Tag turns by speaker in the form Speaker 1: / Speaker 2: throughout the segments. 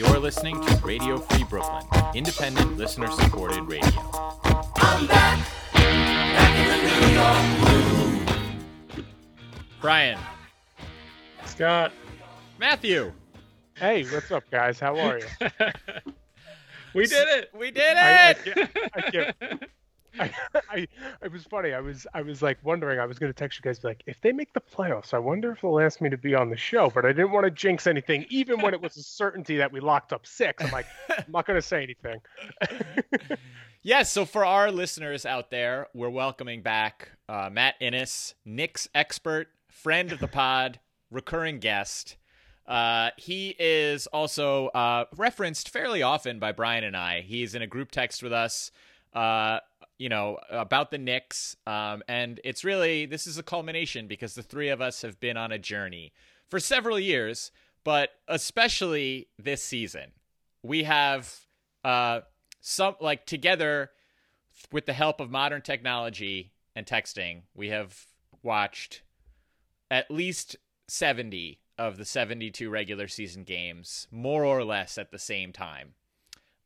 Speaker 1: You're listening to Radio Free Brooklyn, independent, listener supported radio. I'm back, back Brian.
Speaker 2: Scott.
Speaker 1: Matthew.
Speaker 3: Hey, what's up, guys? How are you?
Speaker 2: we did it.
Speaker 1: We did it. I, I,
Speaker 3: I, I, I, it was funny. I was I was like wondering. I was going to text you guys like, if they make the playoffs, I wonder if they'll ask me to be on the show. But I didn't want to jinx anything, even when it was a certainty that we locked up six. I'm like, I'm not going to say anything.
Speaker 1: yes. So for our listeners out there, we're welcoming back uh, Matt Innes, Knicks expert, friend of the pod, recurring guest. Uh, he is also uh, referenced fairly often by Brian and I. He's in a group text with us uh, you know, about the Knicks. Um, and it's really, this is a culmination because the three of us have been on a journey for several years, but especially this season. We have uh, some, like, together with the help of modern technology and texting, we have watched at least 70 of the 72 regular season games, more or less at the same time.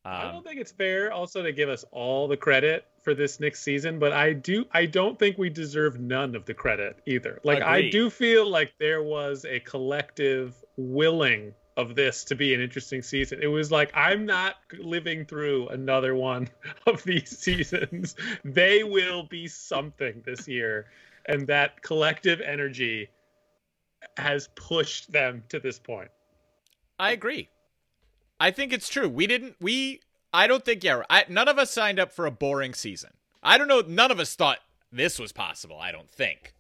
Speaker 2: Um, I don't think it's fair also to give us all the credit for this next season, but I do I don't think we deserve none of the credit either. Like agreed. I do feel like there was a collective willing of this to be an interesting season. It was like I'm not living through another one of these seasons. they will be something this year and that collective energy has pushed them to this point.
Speaker 1: I agree. I think it's true. We didn't. We. I don't think. Yeah. I, none of us signed up for a boring season. I don't know. None of us thought this was possible. I don't think.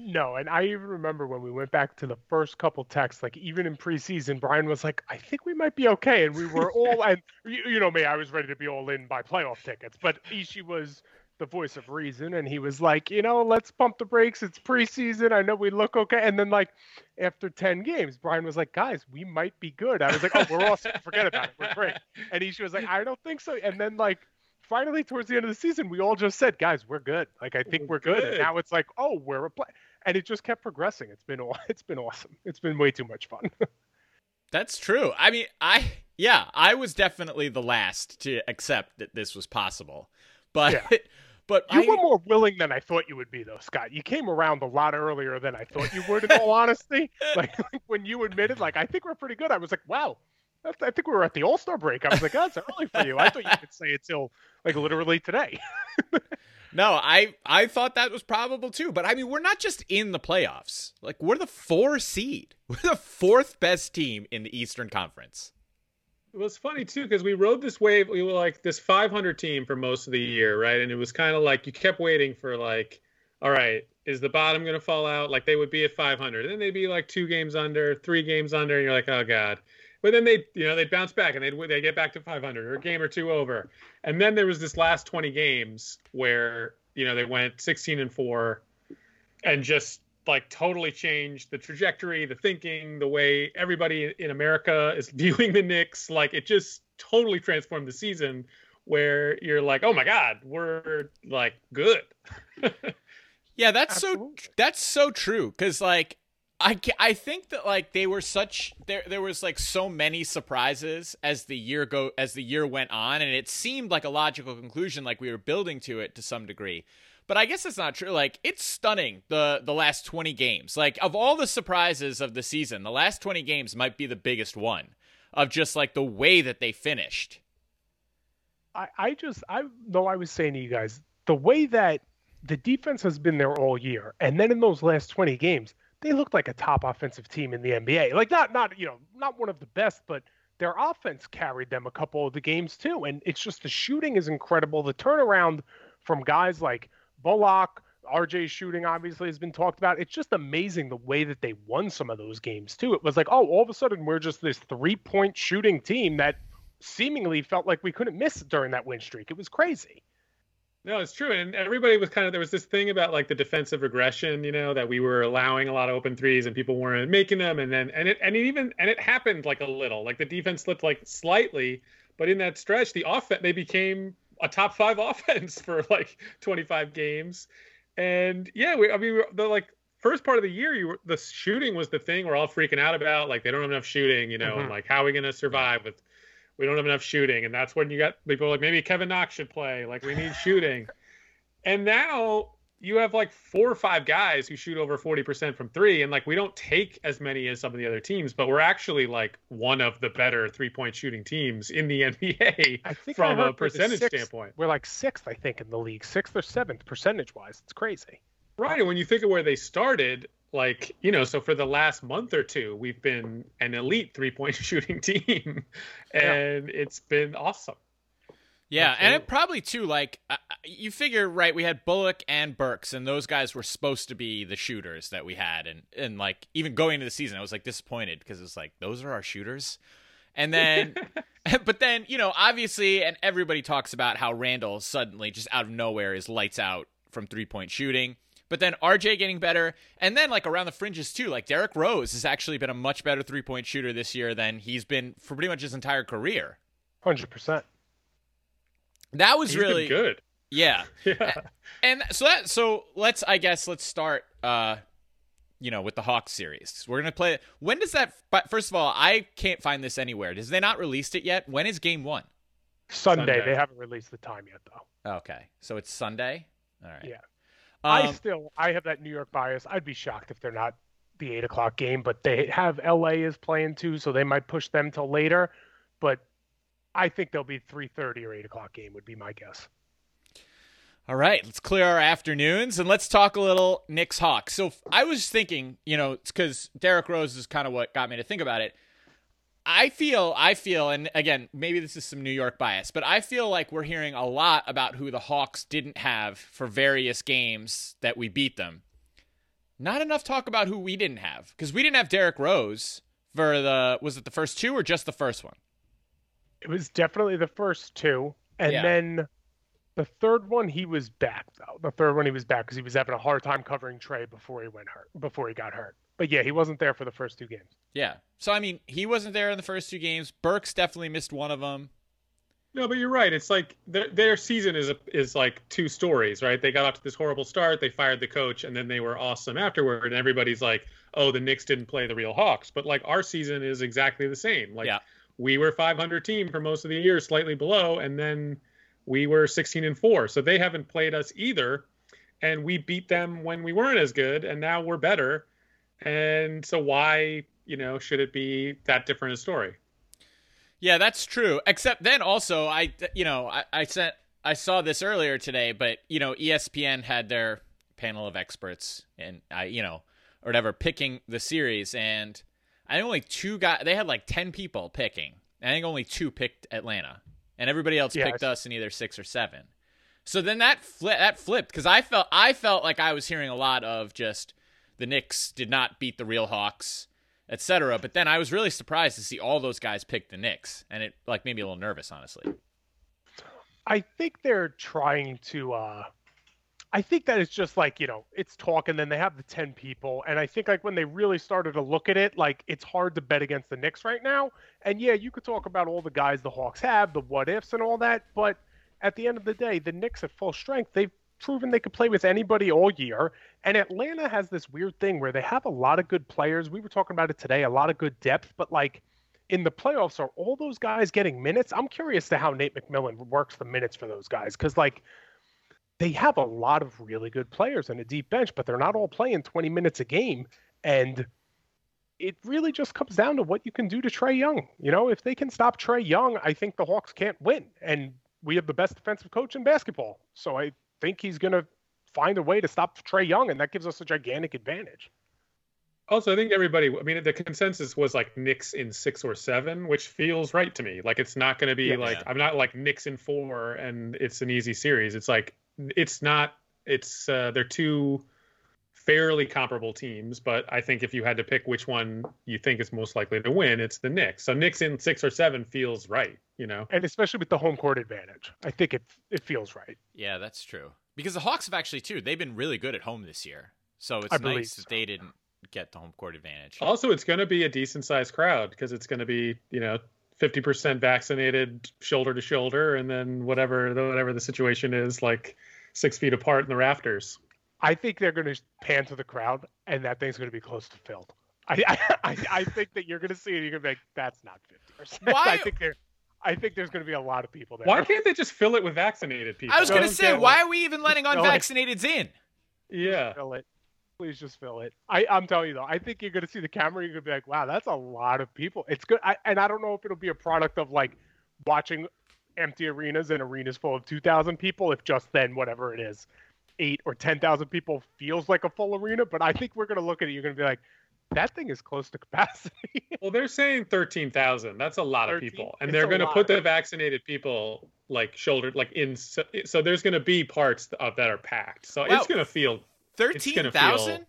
Speaker 3: No, and I even remember when we went back to the first couple texts, like even in preseason, Brian was like, "I think we might be okay," and we were all, and you, you know me, I was ready to be all in by playoff tickets, but Ishi was the voice of reason and he was like you know let's pump the brakes. It's preseason. I know we look okay. And then like after 10 games brian was like guys we might be good. I was like oh we're awesome forget about it. We're great. And he was like i don't think so. And then like finally towards the end of the season we all just said guys we're good. Like i think we're, we're good. good. and now it's like oh we're a play and it just kept progressing. It's been it's been awesome. It's been way too much fun.
Speaker 1: That's true. I mean i yeah i was definitely the last to accept that this was possible. But yeah.
Speaker 3: But you I, were more willing than I thought you would be, though, Scott. You came around a lot earlier than I thought you would. In all honesty, like when you admitted, like I think we're pretty good. I was like, wow, I think we were at the All Star break. I was like, oh, that's early for you. I thought you could say it till like literally today.
Speaker 1: no, I I thought that was probable too. But I mean, we're not just in the playoffs. Like we're the four seed. We're the fourth best team in the Eastern Conference
Speaker 2: it was funny too because we rode this wave. We were like this 500 team for most of the year, right? And it was kind of like you kept waiting for like, all right, is the bottom going to fall out? Like they would be at 500, then they'd be like two games under, three games under, and you're like, oh god. But then they, you know, they'd bounce back and they'd they get back to 500 or a game or two over. And then there was this last 20 games where you know they went 16 and four, and just like totally changed the trajectory, the thinking, the way everybody in America is viewing the Knicks. Like it just totally transformed the season where you're like, oh my God, we're like good.
Speaker 1: yeah, that's Absolutely. so that's so true. Cause like I, I think that like they were such there there was like so many surprises as the year go as the year went on and it seemed like a logical conclusion like we were building to it to some degree but I guess it's not true. Like it's stunning the the last 20 games. Like of all the surprises of the season, the last 20 games might be the biggest one of just like the way that they finished.
Speaker 3: I I just I know I was saying to you guys the way that the defense has been there all year, and then in those last 20 games, they looked like a top offensive team in the NBA. Like not not you know not one of the best, but their offense carried them a couple of the games too. And it's just the shooting is incredible. The turnaround from guys like Bullock, RJ shooting obviously has been talked about. It's just amazing the way that they won some of those games too. It was like, oh, all of a sudden we're just this three-point shooting team that seemingly felt like we couldn't miss during that win streak. It was crazy.
Speaker 2: No, it's true. And everybody was kind of there was this thing about like the defensive regression, you know, that we were allowing a lot of open threes and people weren't making them and then and it and it even and it happened like a little. Like the defense slipped like slightly, but in that stretch the offense they became a top five offense for like 25 games. And yeah, we, I mean, the like first part of the year, you were, the shooting was the thing we're all freaking out about. Like they don't have enough shooting, you know,
Speaker 3: Mhm.
Speaker 2: and like how are we going to survive with we don't have enough shooting, and that's when you got people like maybe Kevin Knox should play. Like we need shooting, and now you have like four or five guys who shoot over 40% from three and like we don't take as many as some of the other teams but we're actually like one of the better three point shooting teams in the nba
Speaker 3: I think
Speaker 2: from
Speaker 3: heard
Speaker 2: a percentage
Speaker 3: sixth-
Speaker 2: standpoint
Speaker 3: We're like sixth, I think, in the league, sixth or seventh percentage wise. It's crazy.
Speaker 2: right and when you think of where they started like you know so for the last month or two we've been an elite three point shooting team and it's been awesome
Speaker 1: Yeah, and it probably too like uh, you figure right. We had Bullock and Burks, and those guys were supposed to be the shooters that we had, and and like even going into the season, I was like disappointed because it's like those are our shooters, and then, but then you know obviously, and everybody talks about how Randle suddenly just out of nowhere is lights out from three point shooting. But then RJ getting better, and then like around the fringes too. Like Derrick Rose has actually been a much better three point shooter this year than he's been for pretty much his entire career.
Speaker 3: Hundred percent.
Speaker 1: That was
Speaker 2: He's
Speaker 1: really
Speaker 2: good
Speaker 1: yeah.
Speaker 2: yeah
Speaker 1: And so that so let's I guess let's start uh you know with the Hawks series. We're going to play When does that but first of all, I can't find this anywhere. Does they not released it yet? When is game 1?
Speaker 3: Sunday.
Speaker 2: Sunday.
Speaker 3: They haven't released the time yet, though.
Speaker 1: Okay. So it's Sunday? All right.
Speaker 3: Yeah.
Speaker 1: Um,
Speaker 3: I still, I have that New York bias. I'd be shocked if they're not the eight o'clock game, but they have LA is playing too, so they might push them till later. But I think they'll be three thirty or eight o'clock game would be my guess.
Speaker 1: All right, let's clear our afternoons and let's talk a little Knicks Hawks. So I was thinking, you know, it's because Derrick Rose is kind of what got me to think about it. I feel, I feel, and again, maybe this is some New York bias, but I feel like we're hearing a lot about who the Hawks didn't have for various games that we beat them. Not enough talk about who we didn't have because we didn't have Derrick Rose for the was it the first two or just the first one?
Speaker 3: It was definitely the first two, and
Speaker 1: Yeah.
Speaker 3: then the third one he was back though. The third one he was back because he was having a hard time covering Trae before he went hurt, before he got hurt. But yeah, he wasn't there for the first two games.
Speaker 1: Yeah. So I mean, he wasn't there in the first two games. Burks definitely missed one of them.
Speaker 2: No, but you're right. It's like their, their season is a, is like two stories, right? They got off to this horrible start, they fired the coach, and then they were awesome afterward. And everybody's like, "Oh, the Knicks didn't play the real Hawks." But like our season is exactly the same. Like
Speaker 1: Yeah.
Speaker 2: We were 500 team for most of the year, slightly below, and then we were 16 and four. So they haven't played us either, and we beat them when we weren't as good, and now we're better. And so why, you know, should it be that different a story?
Speaker 1: Yeah, that's true. Except then also, I you know I, I sent I saw this earlier today, but you know ESPN had their panel of experts and I you know or whatever picking the series, and I think only two guys. they had like ten people picking. I think only two picked Atlanta, and everybody else
Speaker 3: Yeah,
Speaker 1: picked us in either six or seven. So then that fli that flipped because I felt I felt like I was hearing a lot of just the Knicks did not beat the real Hawks etc. But then I was really surprised to see all those guys pick the Knicks, and it like made me a little nervous, honestly.
Speaker 3: I think they're trying to uh I think that it's just like, you know, it's talk and then they have the 10 people and I think like when they really started to look at it, like it's hard to bet against the Knicks right now. And yeah, you could talk about all the guys the Hawks have, the what ifs and all that, but at the end of the day, the Knicks at full strength, they've proven they could play with anybody all year. And Atlanta has this weird thing where they have a lot of good players. We were talking about it today, a lot of good depth, but like in the playoffs, are all those guys getting minutes? I'm curious to how Nate McMillan works the minutes for those guys because, like, they have a lot of really good players and a deep bench, but they're not all playing 20 minutes a game. And it really just comes down to what you can do to Trae Young. You know, if they can stop Trae Young, I think the Hawks can't win. And we have the best defensive coach in basketball. So I think he's going to find a way to stop Trae Young, and that gives us a gigantic advantage.
Speaker 2: Also, I think everybody. I mean, the consensus was like Knicks in six or seven, which feels right to me. Like it's not going to be
Speaker 3: Yeah.
Speaker 2: like
Speaker 1: Yeah.
Speaker 2: I'm not like Knicks in four and it's an easy series. It's like it's not. It's uh, they're two fairly comparable teams, but I think if you had to pick which one you think is most likely to win, it's the Knicks. So Knicks in six or seven feels right. You know.
Speaker 3: And especially with the home court advantage, I think it it feels right.
Speaker 1: Yeah, that's true. Because the Hawks have actually too, they've been really good at home this year. So it's
Speaker 3: I
Speaker 1: nice that
Speaker 3: so,
Speaker 1: they didn't get the home court advantage.
Speaker 2: Also, it's going to be a decent sized crowd because it's going to be you know. 50% vaccinated shoulder to shoulder and then whatever whatever the situation is like six feet apart in the rafters
Speaker 3: I think they're going to pan to the crowd, and that thing's going to be close to filled. I I, I think that you're going to see it. You're going to be like, that's not fifty percent.
Speaker 1: Why?
Speaker 3: I think there, I think there's going to be a lot of people there.
Speaker 2: Why can't they just fill it with vaccinated people?
Speaker 1: I was gonna say, why are we even letting
Speaker 3: Just
Speaker 1: unvaccinateds in?
Speaker 2: Yeah.
Speaker 3: fill it? Please just fill it. I, I'm telling you though, I think you're going to see the camera. You're going to be like, wow, that's a lot of people. It's good. I, and I don't know if it'll be a product of like watching empty arenas and arenas full of 2,000 people. If just then, whatever it is, eight or 10,000 people feels like a full arena. But I think we're going to look at it. You're going to be like, that thing is close to capacity.
Speaker 2: Well, they're saying thirteen thousand. That's a lot of people, and they're going to put the vaccinated people like shouldered, like in. So, so there's going to be parts of that are packed. So
Speaker 1: Wow.
Speaker 2: it's going to feel.
Speaker 1: Thirteen
Speaker 2: gonna
Speaker 1: thousand?
Speaker 2: feel-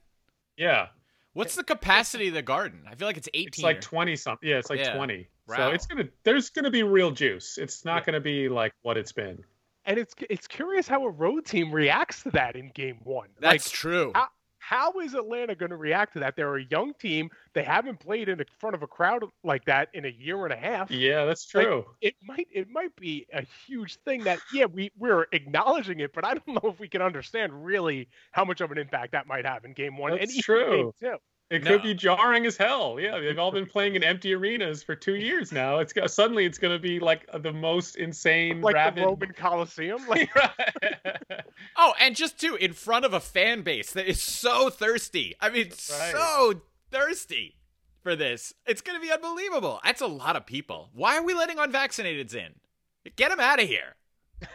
Speaker 2: Yeah,
Speaker 1: What's the capacity of the garden? I feel like it's eighteen.
Speaker 2: it's like twenty something. Yeah, it's like
Speaker 1: Yeah.
Speaker 2: twenty.
Speaker 1: Wow.
Speaker 2: So it's gonna. There's going to be real juice. It's not
Speaker 3: Yeah.
Speaker 2: going to be like what it's been.
Speaker 3: and it's it's curious how a road team reacts to that in game one.
Speaker 1: That's
Speaker 3: like,
Speaker 1: true.
Speaker 3: how- how is Atlanta going to react to that? They're a young team. They haven't played in front of a crowd like that in a year and a half.
Speaker 2: Yeah, that's
Speaker 3: Like,
Speaker 2: true.
Speaker 3: It might it might be a huge thing that yeah we we're acknowledging it, but I don't know if we can understand really how much of an impact that might have in game one and
Speaker 2: That's
Speaker 3: even
Speaker 2: true.
Speaker 3: game two.
Speaker 2: It
Speaker 1: No.
Speaker 2: could be jarring as hell. Yeah, they've all been playing in empty arenas for two years now. It's got, suddenly it's going to be like the most insane,
Speaker 3: Like
Speaker 2: rabid.
Speaker 3: the Roman Coliseum, like
Speaker 1: Oh, and just too in front of a fan base that is so thirsty. I mean,
Speaker 2: Right.
Speaker 1: so thirsty for this. It's going to be unbelievable. That's a lot of people. Why are we letting unvaccinateds in? Get them out of here.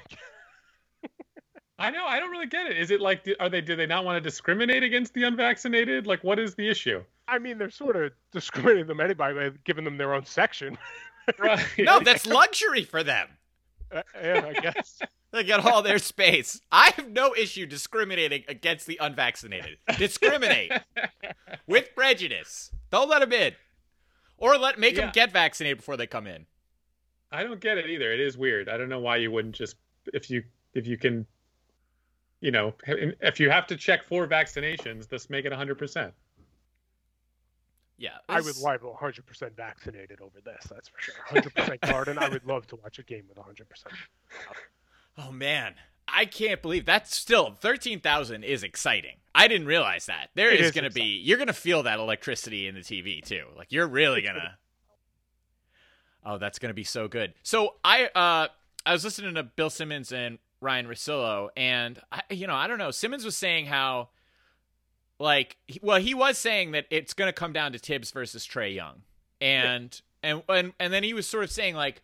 Speaker 2: I know. I don't really get it. Is it like, are they? Do they not want to discriminate against the unvaccinated? Like, what is the issue?
Speaker 3: I mean they're sort of discriminating them anyway by giving them their own section.
Speaker 2: Right.
Speaker 1: No, that's luxury for them.
Speaker 3: Uh, yeah, I guess.
Speaker 1: They get all their space. I have no issue discriminating against the unvaccinated. Discriminate with prejudice. Don't let them in, or let make them get vaccinated before they come in.
Speaker 2: I don't get it either. It is weird. I don't know why you wouldn't just if you if you can, you know, if you have to check for vaccinations, just make it 100. percent
Speaker 1: Yeah,
Speaker 3: I would
Speaker 1: this-
Speaker 3: like 100% vaccinated over this. That's for sure. 100% garden. I would love to watch a game with 100%.
Speaker 1: Oh man, I can't believe that's still thirteen thousand is exciting. I didn't realize that. There
Speaker 3: It
Speaker 1: is,
Speaker 3: is
Speaker 1: going to be you're going to feel that electricity in the TV too. Like you're really going to Oh, that's going to be so good. So I uh I was listening to Bill Simmons and Ryan Russillo and I, you know, I don't know, Simmons was saying how like he- well, he was saying that it's going to come down to Thibs versus Trae Young. And and and and then he was sort of saying like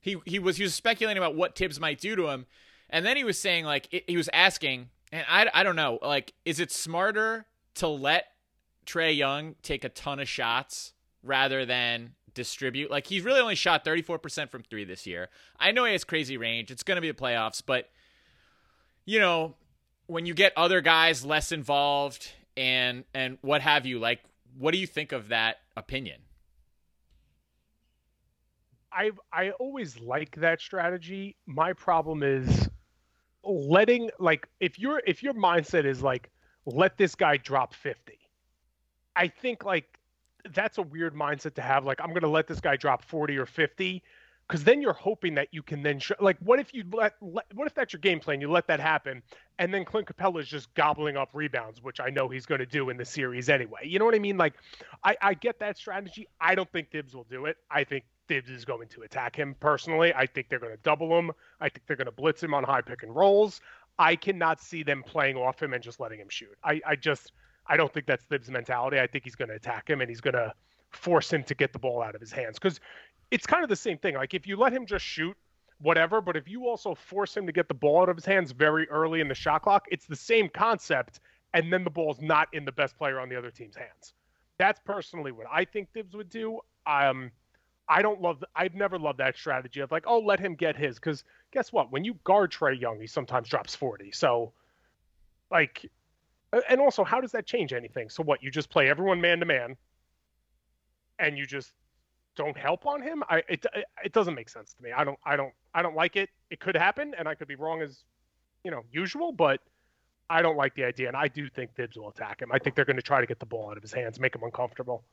Speaker 1: he he was he was speculating about what Thibs might do to him, and then he was saying like it, he was asking, and I I don't know, like is it smarter to let Trae Young take a ton of shots rather than distribute? Like he's really only shot thirty four percent from three this year. I know he has crazy range. It's going to be the playoffs, but you know when you get other guys less involved and and what have you, like what do you think of that opinion?
Speaker 3: I I always like that strategy. My problem is letting like if your if your mindset is like let this guy drop 50. I think like that's a weird mindset to have like I'm going to let this guy drop 40 or 50 cuz then you're hoping that you can then sh- like what if you let, let what if that's your game plan you let that happen and then Clint Capela is just gobbling up rebounds which I know he's going to do in the series anyway. You know what I mean? Like I I get that strategy. I don't think Thibs will do it. I think Thibs is going to attack him personally. I think they're going to double him. I think they're going to blitz him on high pick and rolls. I cannot see them playing off him and just letting him shoot. I, I just I don't think that's Thibs' mentality. I think he's going to attack him and he's going to force him to get the ball out of his hands because it's kind of the same thing. Like if you let him just shoot, whatever, but if you also force him to get the ball out of his hands very early in the shot clock, it's the same concept, and then the ball's not in the best player on the other team's hands. That's personally what I think Thibs would do. Um, I don't love. I've never loved that strategy of like, oh, let him get his. Because guess what? When you guard Trae Young, he sometimes drops forty. So, like, and also, how does that change anything? So what? You just play everyone man to man, and you just don't help on him. I it it doesn't make sense to me. I don't I don't I don't like it. It could happen, and I could be wrong as you know usual, but I don't like the idea, and I do think Thibs will attack him. I think they're going to try to get the ball out of his hands, make him uncomfortable.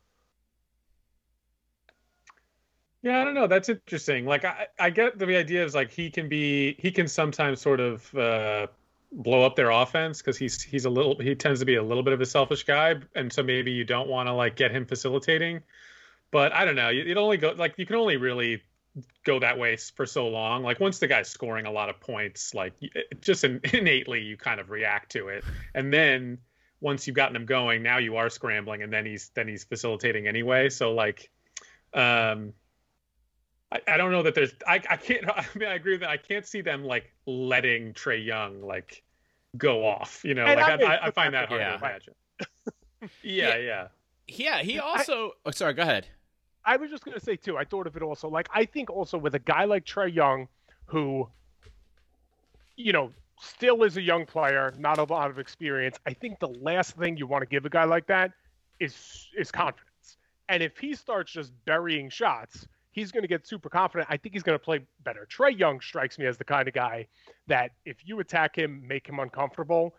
Speaker 2: Yeah, I don't know. That's interesting. Like I, I get the idea is like he can be he can sometimes sort of uh blow up their offense because he's he's a little he tends to be a little bit of a selfish guy, and so maybe you don't want to like get him facilitating. But I don't know. It only go like you can only really go that way for so long. Like once the guy's scoring a lot of points, like just innately you kind of react to it, and then once you've gotten him going, now you are scrambling, and then he's then he's facilitating anyway. So like, um, I, I don't know that there's I I can't I mean I agree with that I can't see them like letting Trae Young like go off. You know, and like I, I, I, find that hard yeah. to imagine. yeah, yeah, yeah.
Speaker 1: Yeah, he also. oh, sorry. Go ahead.
Speaker 3: I was just gonna say too. I thought of it also. Like I think also with a guy like Trae Young, who, you know, still is a young player, not a lot of experience. I think the last thing you want to give a guy like that is is confidence. And if he starts just burying shots, he's going to get super confident. I think he's going to play better. Trae Young strikes me as the kind of guy that if you attack him, make him uncomfortable,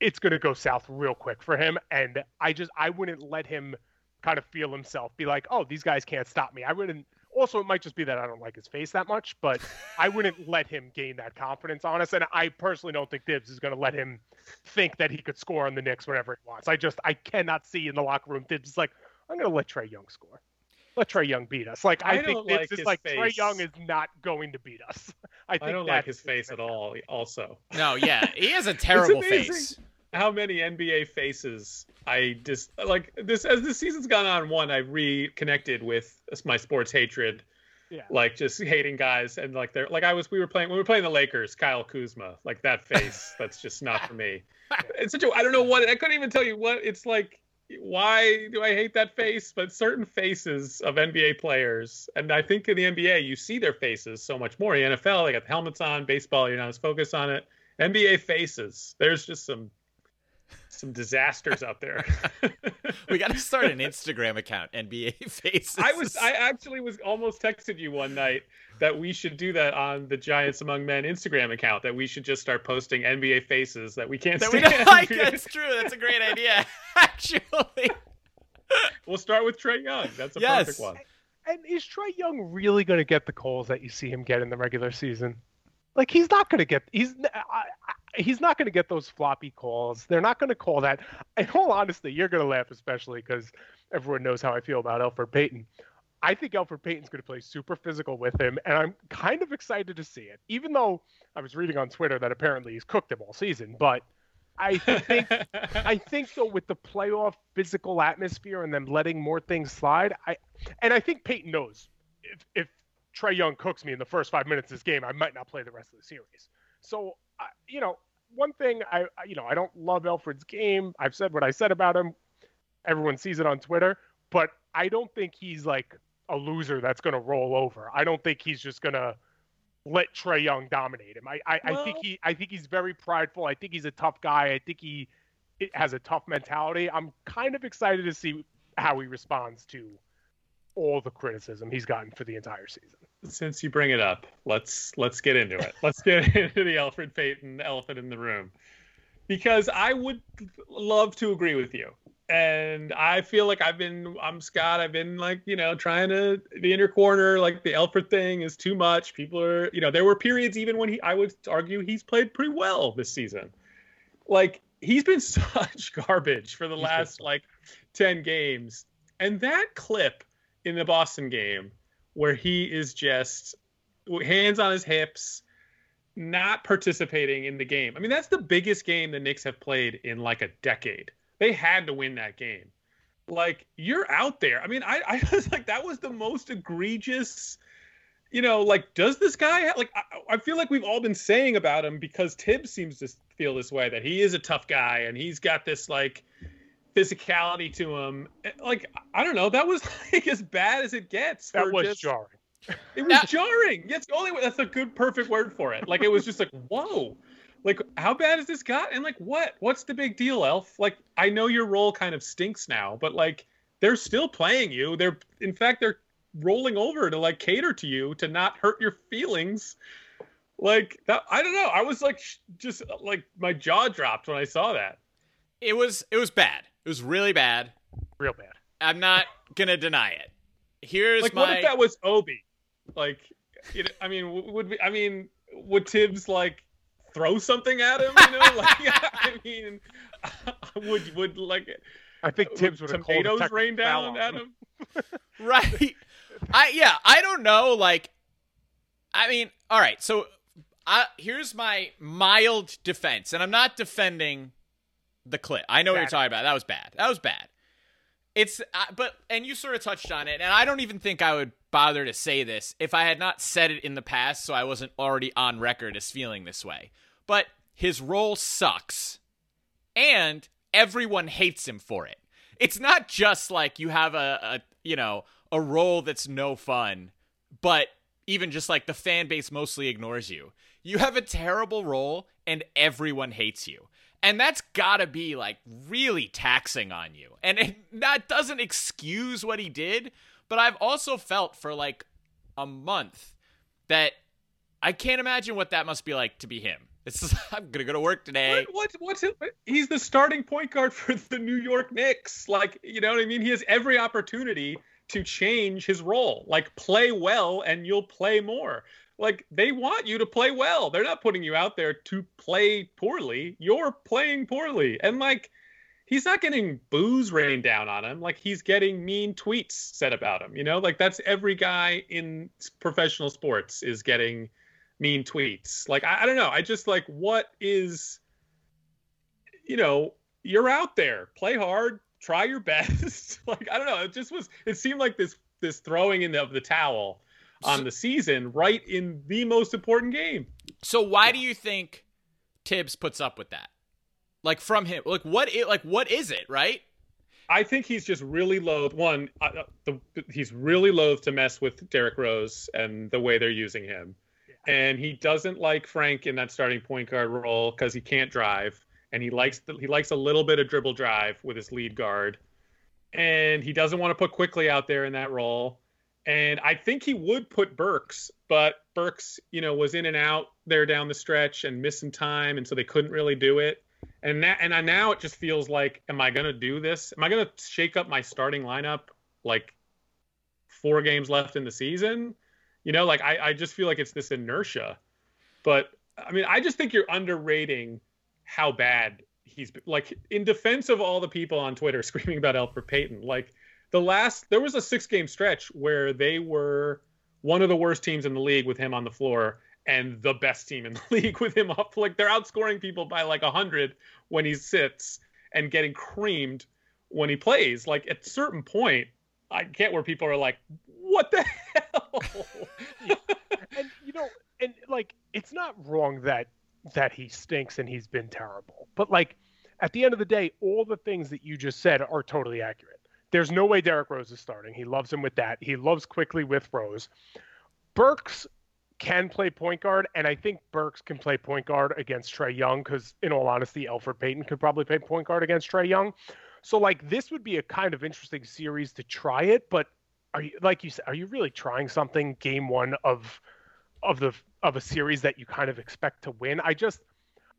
Speaker 3: it's going to go south real quick for him. And I just I wouldn't let him kind of feel himself be like, oh, these guys can't stop me. I wouldn't also, it might just be that I don't like his face that much, but I wouldn't let him gain that confidence on us. And I personally don't think Thibs is going to let him think that he could score on the Knicks whenever he wants. I just, I cannot see in the locker room Thibs is like, I'm going to let Trae Young score. Let Trae Young beat us. Like I, I think Thibs like is like face. Trae Young is not going to beat us. I,
Speaker 2: I don't like his face at all. Also,
Speaker 1: no, yeah, he has a terrible face
Speaker 2: how many NBA faces I just like this as the season's gone on. One, I reconnected with my sports hatred. Yeah. Like just hating guys and like they're like I was we were playing when we were playing the Lakers, Kyle Kuzma, like that face, that's just not for me. It's such a I don't know what I couldn't even tell you what it's like why do I hate that face? But certain faces of NBA players, and I think in the NBA you see their faces so much more. In the NFL, they got the helmets on. Baseball, you're not as focused on it. NBA faces, there's just some some disasters out there.
Speaker 1: we got to start an Instagram account, NBA Faces.
Speaker 2: I was, I actually was almost texted you one night that we should do that on the Giants Among Men Instagram account. That we should just start posting NBA faces that we can't. That stand. we
Speaker 1: like. That's true. That's a great idea. Actually,
Speaker 2: we'll start with Trae Young. That's a yes. perfect one.
Speaker 3: And is Trae Young really going to get the calls that you see him get in the regular season? Like he's not going to get. He's. I, he's not going to get those floppy calls. They're not going to call that. In all honesty, you're going to laugh, especially because everyone knows how I feel about Elfrid Payton. I think Elfrid Payton's going to play super physical with him, and I'm kind of excited to see it. Even though I was reading on Twitter that apparently he's cooked him all season, but I think I think though with the playoff physical atmosphere and them letting more things slide, I and I think Payton knows if if Trae Young cooks me in the first five minutes of this game, I might not play the rest of the series. So, you know, one thing I, you know, I don't love Elfrid's game. I've said what I said about him. Everyone sees it on Twitter, but I don't think he's like a loser that's going to roll over. I don't think he's just going to let Trae Young dominate him. I, I, well, I, think he, I think he's very prideful. I think he's a tough guy. I think he has a tough mentality. I'm kind of excited to see how he responds to all the criticism he's gotten for the entire season
Speaker 2: since you bring it up, let's let's get into it. Let's get into the Elfrid Payton elephant in the room. Because I would love to agree with you. And I feel like I've been I'm Scott, I've been like, you know, trying to the inner corner, like the Elfrid thing is too much. People are, you know, there were periods even when he I would argue he's played pretty well this season. Like he's been such garbage for the last like 10 games. And that clip in the Boston game where he is just hands on his hips, not participating in the game. I mean, that's the biggest game the Knicks have played in like a decade. They had to win that game. Like you're out there. I mean, I, I was like that was the most egregious. You know, like does this guy have, like? I, I feel like we've all been saying about him because Thibs seems to feel this way that he is a tough guy and he's got this like physicality to him. Eh, like I don't know, that was like as bad as it gets.
Speaker 3: That was just, jarring.
Speaker 2: It was jarring. That's the only way. That's a good, perfect word for it. Like it was just like, whoa. Like how bad has this got? And like what? What's the big deal, Elf? Like I know your role kind of stinks now, but like they're still playing you. They're in fact they're rolling over to like cater to you to not hurt your feelings. Like that, I don't know. I was like, just uh, like my jaw dropped when I saw that.
Speaker 1: It was it was bad. It was really bad.
Speaker 3: Real bad.
Speaker 1: I'm not gonna deny it. Here's
Speaker 2: like,
Speaker 1: my.
Speaker 2: What if that was Obi? Like, you know, I mean, would we, I mean, would Thibs like throw something at him? You know, like I mean, would would like it?
Speaker 3: I think Thibs would have called
Speaker 2: tomatoes rain down
Speaker 3: on
Speaker 2: at
Speaker 3: him.
Speaker 2: him?
Speaker 1: right i yeah i don't know like i mean all right so I, here's my mild defense and i'm not defending the clip i know what you're talking about that was bad that was bad it's uh, but and you sort of touched on it and i don't even think i would bother to say this if i had not said it in the past so i wasn't already on record as feeling this way but his role sucks and everyone hates him for it. It's not just like you have a, a you know a role that's no fun, but even just like the fan base mostly ignores you. You have a terrible role and everyone hates you. And that's gotta be like really taxing on you. And it, that doesn't excuse what he did, but I've also felt for like a month that I can't imagine what that must be like to be him. It's just, I'm gonna go to work today.
Speaker 2: What, what, what's it? He's the starting point guard for the New York Knicks. Like, you know what I mean? He has every opportunity to change his role. Like, play well and you'll play more. Like, they want you to play well. They're not putting you out there to play poorly. You're playing poorly. And, like, he's not getting booze rained down on him. Like, he's getting mean tweets said about him. You know, like, that's every guy in professional sports is getting mean tweets. Like I, I don't know. I just like what is you know, you're out there. Play hard, try your best. like I don't know. It just was it seemed like this this throwing in of the towel on the season right in the most important game.
Speaker 1: So why do you think Thibs puts up with that? Like from him, like what? It, like what is it? Right?
Speaker 2: I think he's just really loath. One, uh, the, he's really loath to mess with Derrick Rose and the way they're using him, and he doesn't like Frank in that starting point guard role because he can't drive, and he likes the, he likes a little bit of dribble drive with his lead guard, and he doesn't want to put Quickley out there in that role. And I think he would put Burks, but Burks, you know, was in and out there down the stretch and some time, and so they couldn't really do it. And that, and I, now it just feels like, am I going to do this? Am I going to shake up my starting lineup like four games left in the season? You know, like I, I just feel like it's this inertia. But I mean, I just think you're underrating how bad he's been. Like in defense of all the people on Twitter screaming about Elfrid Payton, like the last there was a six game stretch where they were one of the worst teams in the league with him on the floor and the best team in the league with him up. Like they're outscoring people by like hundred when he sits and getting creamed when he plays. Like at a certain point, I get where people are like, "What the hell?"
Speaker 3: and you know, and like it's not wrong that that he stinks and he's been terrible. But like at the end of the day, all the things that you just said are totally accurate. There's no way Derrick Rose is starting. He loves him with that. He loves Quickley with Rose. Burks can play point guard, and I think Burks can play point guard against Trae Young because, in all honesty, Elfrid Payton could probably play point guard against Trae Young. So, like, this would be a kind of interesting series to try it. But are you, like you said, are you really trying something game one of of the of a series that you kind of expect to win? I just,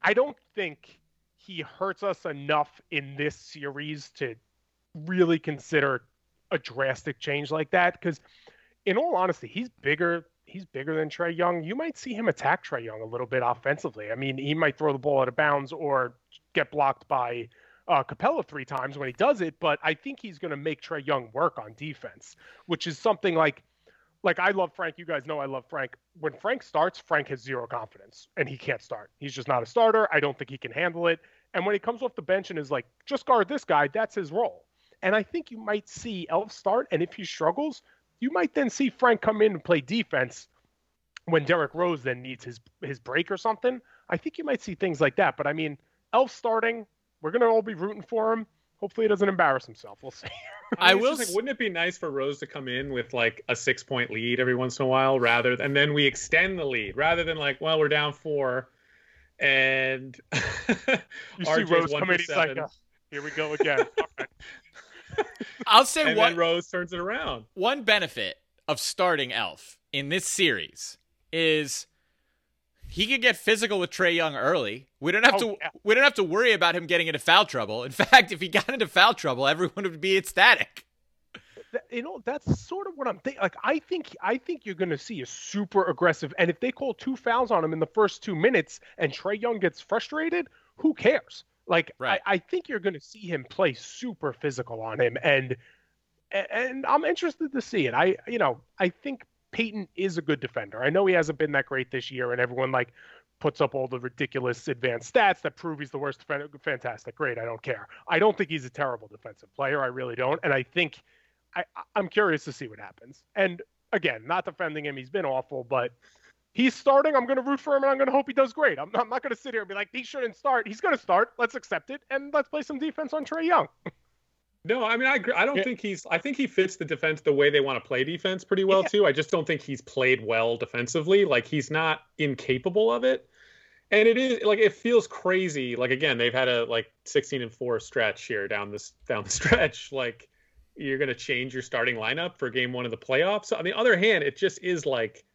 Speaker 3: I don't think he hurts us enough in this series to really consider a drastic change like that. Because, in all honesty, he's bigger he's bigger than Trae Young. You might see him attack Trae Young a little bit offensively. I mean, he might throw the ball out of bounds or get blocked by uh, Capela three times when he does it, but I think he's going to make Trae Young work on defense, which is something like, like I love Frank. You guys know I love Frank. When Frank starts, Frank has zero confidence and he can't start. He's just not a starter. I don't think he can handle it. And when he comes off the bench and is like, just guard this guy, that's his role. And I think you might see Elf start, and if he struggles, you might then see Frank come in and play defense when Derrick Rose then needs his his break or something. I think you might see things like that. But I mean, Elf starting, we're gonna all be rooting for him. Hopefully, he doesn't embarrass himself. We'll see.
Speaker 1: I
Speaker 2: mean, it's
Speaker 1: will.
Speaker 2: Like, wouldn't it be nice for Rose to come in with like a six point lead every once in a while, rather and then we extend the lead, rather than like, well, we're down four, and
Speaker 3: You see
Speaker 2: RJ's
Speaker 3: Rose
Speaker 2: one
Speaker 3: come in, he's like,
Speaker 2: seven,
Speaker 3: "Oh, "Here we go again." All right.
Speaker 1: I'll say
Speaker 2: and
Speaker 1: one
Speaker 2: Rose turns it around.
Speaker 1: one benefit of starting Elf in this series is he could get physical with Trae Young early. We don't have
Speaker 3: Oh,
Speaker 1: to
Speaker 3: yeah.
Speaker 1: we don't have to worry about him getting into foul trouble. In fact, if he got into foul trouble, everyone would be ecstatic.
Speaker 3: you know that's sort of what I'm thinking. Like I think I think you're going to see a super aggressive, and if they call two fouls on him in the first two minutes, and Trae Young gets frustrated, who cares? Like
Speaker 1: right.
Speaker 3: I, I think you're going to see him play super physical on him, and and I'm interested to see it. I you know I think Payton is a good defender. I know he hasn't been that great this year, and everyone like puts up all the ridiculous advanced stats that prove he's the worst defender. Fantastic, great. I don't care. I don't think he's a terrible defensive player. I really don't. And I think I, I'm curious to see what happens. And again, not defending him, he's been awful, but he's starting. I'm going to root for him, and I'm going to hope he does great. I'm not, I'm not going to sit here and be like, he shouldn't start. He's going to start. Let's accept it, and let's play some defense on Trae Young.
Speaker 2: No, I mean I agree. I don't yeah. think he's. I think he fits the defense the way they want to play defense pretty well yeah. too. I just don't think he's played well defensively. Like he's not incapable of it and it is like it feels crazy like again they've had a like 16 and 4 stretch here down this down the stretch like you're going to change your starting lineup for game one of the playoffs on the other hand it just is like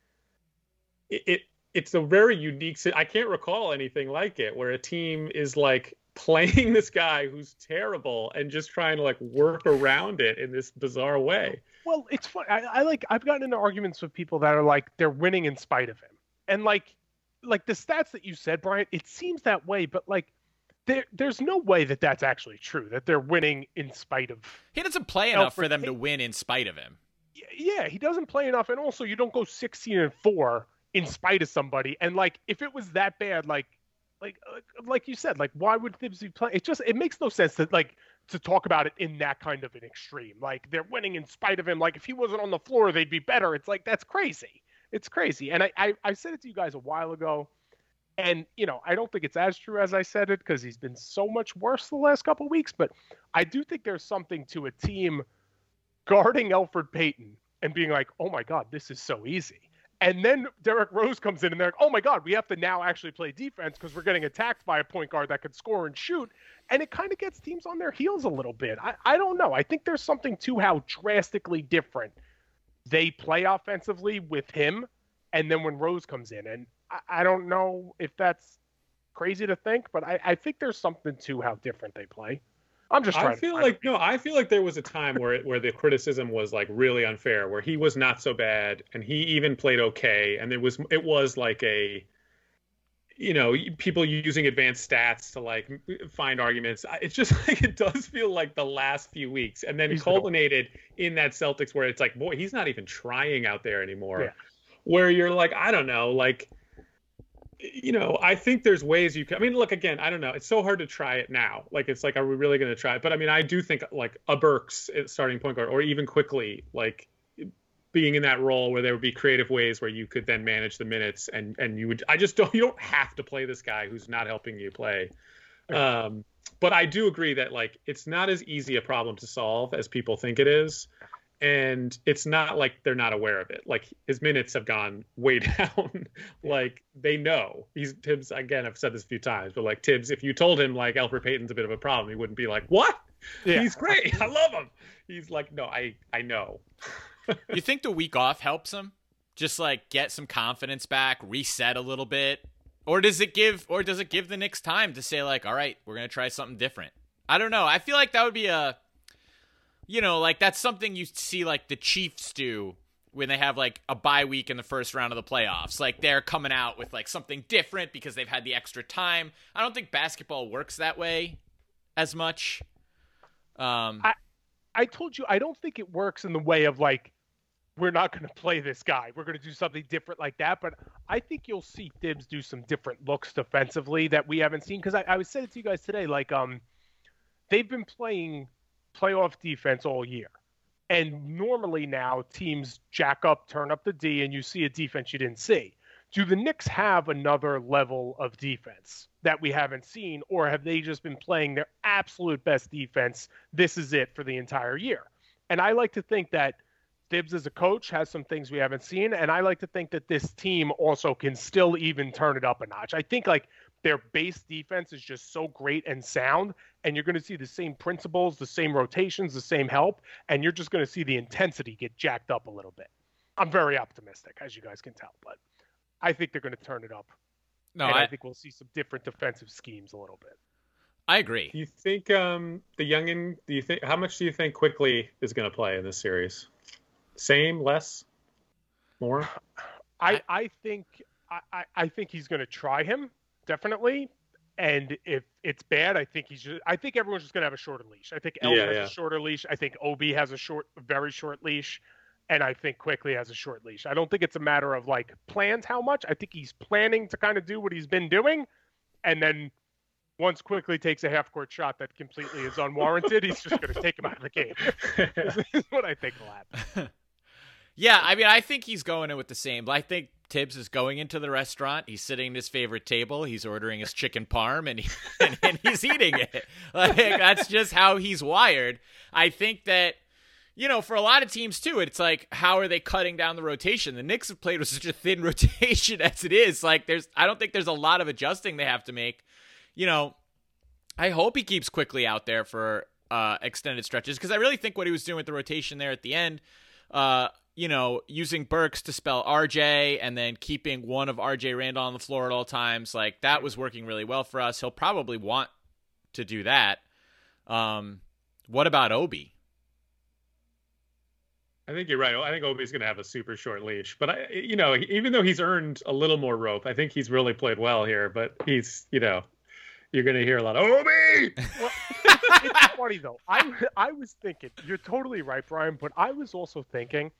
Speaker 2: it, it it's a very unique i can't recall anything like it where a team is like playing this guy who's terrible and just trying to like work around it in this bizarre way
Speaker 3: well it's fun I, I like i've gotten into arguments with people that are like they're winning in spite of him and like like the stats that you said, Brian, it seems that way, but like there, there's no way that that's actually true. That they're winning in spite of.
Speaker 1: He doesn't play enough for them to win in spite of him.
Speaker 3: Yeah, he doesn't play enough, and also you don't go 16 and four in spite of somebody. And like, if it was that bad, like, like, like you said, like, why would Thibs be playing? It just it makes no sense that like to talk about it in that kind of an extreme. Like they're winning in spite of him. Like if he wasn't on the floor, they'd be better. It's like that's crazy. It's crazy. And I, I, I said it to you guys a while ago. And, you know, I don't think it's as true as I said it because he's been so much worse the last couple weeks. But I do think there's something to a team guarding Elfrid Payton and being like, oh my God, this is so easy. And then Derrick Rose comes in and they're like, oh my God, we have to now actually play defense because we're getting attacked by a point guard that could score and shoot. And it kind of gets teams on their heels a little bit. I, I don't know. I think there's something to how drastically different they play offensively with him, and then when Rose comes in, and I, I don't know if that's crazy to think, but I, I, think there's something to how different they play. I'm just trying.
Speaker 2: I feel like no, I feel like there was a time where it, where the criticism was like really unfair, where he was not so bad, and he even played okay, and it was it was like a you know people using advanced stats to like find arguments it's just like it does feel like the last few weeks and then he's culminated in that celtics where it's like boy he's not even trying out there anymore yeah. where you're like i don't know like you know i think there's ways you can i mean look again i don't know it's so hard to try it now like it's like are we really going to try it but i mean i do think like a burks starting point guard or even Quickley, like being in that role where there would be creative ways where you could then manage the minutes and and you would I just don't you don't have to play this guy who's not helping you play. Um, but I do agree that like it's not as easy a problem to solve as people think it is. And it's not like they're not aware of it. Like his minutes have gone way down. like they know he's Thibs. Again, I've said this a few times, but like Thibs, if you told him like Elfrid Payton's a bit of a problem, he wouldn't be like, "What? Yeah. He's great. I love him." He's like, "No, I I know."
Speaker 1: you think the week off helps him? Just like get some confidence back, reset a little bit, or does it give or does it give the Knicks time to say like, all right, we're gonna try something different? I don't know. I feel like that would be a, you know, like that's something you see like the Chiefs do when they have like a bye week in the first round of the playoffs. Like they're coming out with like something different because they've had the extra time. I don't think basketball works that way as much. Um,
Speaker 3: I I told you I don't think it works in the way of like we're not going to play this guy. We're going to do something different like that. But I think you'll see Thibs do some different looks defensively that we haven't seen. Because I, I was saying it to you guys today, like um, they've been playing playoff defense all year, and normally now teams jack up, turn up the D, and you see a defense you didn't see. Do the Knicks have another level of defense that we haven't seen, or have they just been playing their absolute best defense? This is it for the entire year. And I like to think that Thibs as a coach has some things we haven't seen, and I like to think that this team also can still even turn it up a notch. I think like their base defense is just so great and sound, and you're going to see the same principles, the same rotations, the same help, and you're just going to see the intensity get jacked up a little bit. I'm very optimistic, as you guys can tell, but I think they're going to turn it up. No, I, I think we'll see some different defensive schemes a little bit.
Speaker 1: I agree.
Speaker 2: Do you think um, the youngin? Do you think how much do you think Quickley is going to play in this series? Same, less, more?
Speaker 3: I I think I I think he's going to try him definitely. And if it's bad, I think he's just. I think everyone's just gonna have a shorter leash. I think Elf
Speaker 2: Yeah,
Speaker 3: has
Speaker 2: yeah.
Speaker 3: a shorter leash. I think Ob has a short, very short leash, and I think Quickley has a short leash. I don't think it's a matter of like plans how much. I think he's planning to kind of do what he's been doing, and then once Quickley takes a half court shot that completely is unwarranted, he's just gonna take him out of the game. this is what I think will happen.
Speaker 1: Yeah, I mean, I think he's going in with the same. I think Thibs is going into the restaurant. He's sitting at his favorite table. He's ordering his chicken parm, and, he, and, and he's eating it. Like that's just how he's wired. I think that you know, for a lot of teams too, it's like how are they cutting down the rotation? The Knicks have played with such a thin rotation as it is. Like there's, I don't think there's a lot of adjusting they have to make. You know, I hope he keeps Quickley out there for uh, extended stretches because I really think what he was doing with the rotation there at the end. Uh, you know, using Burks to spell RJ and then keeping one of RJ Randle on the floor at all times, like that was working really well for us. He'll probably want to do that. Um, what about Obi?
Speaker 2: I think you're right. I think Obi's going to have a super short leash, but I, you know, even though he's earned a little more rope, I think he's really played well here. But he's, you know, you're going to hear a lot of Obi.
Speaker 3: Well, it's funny though. I I was thinking you're totally right, Brian, but I was also thinking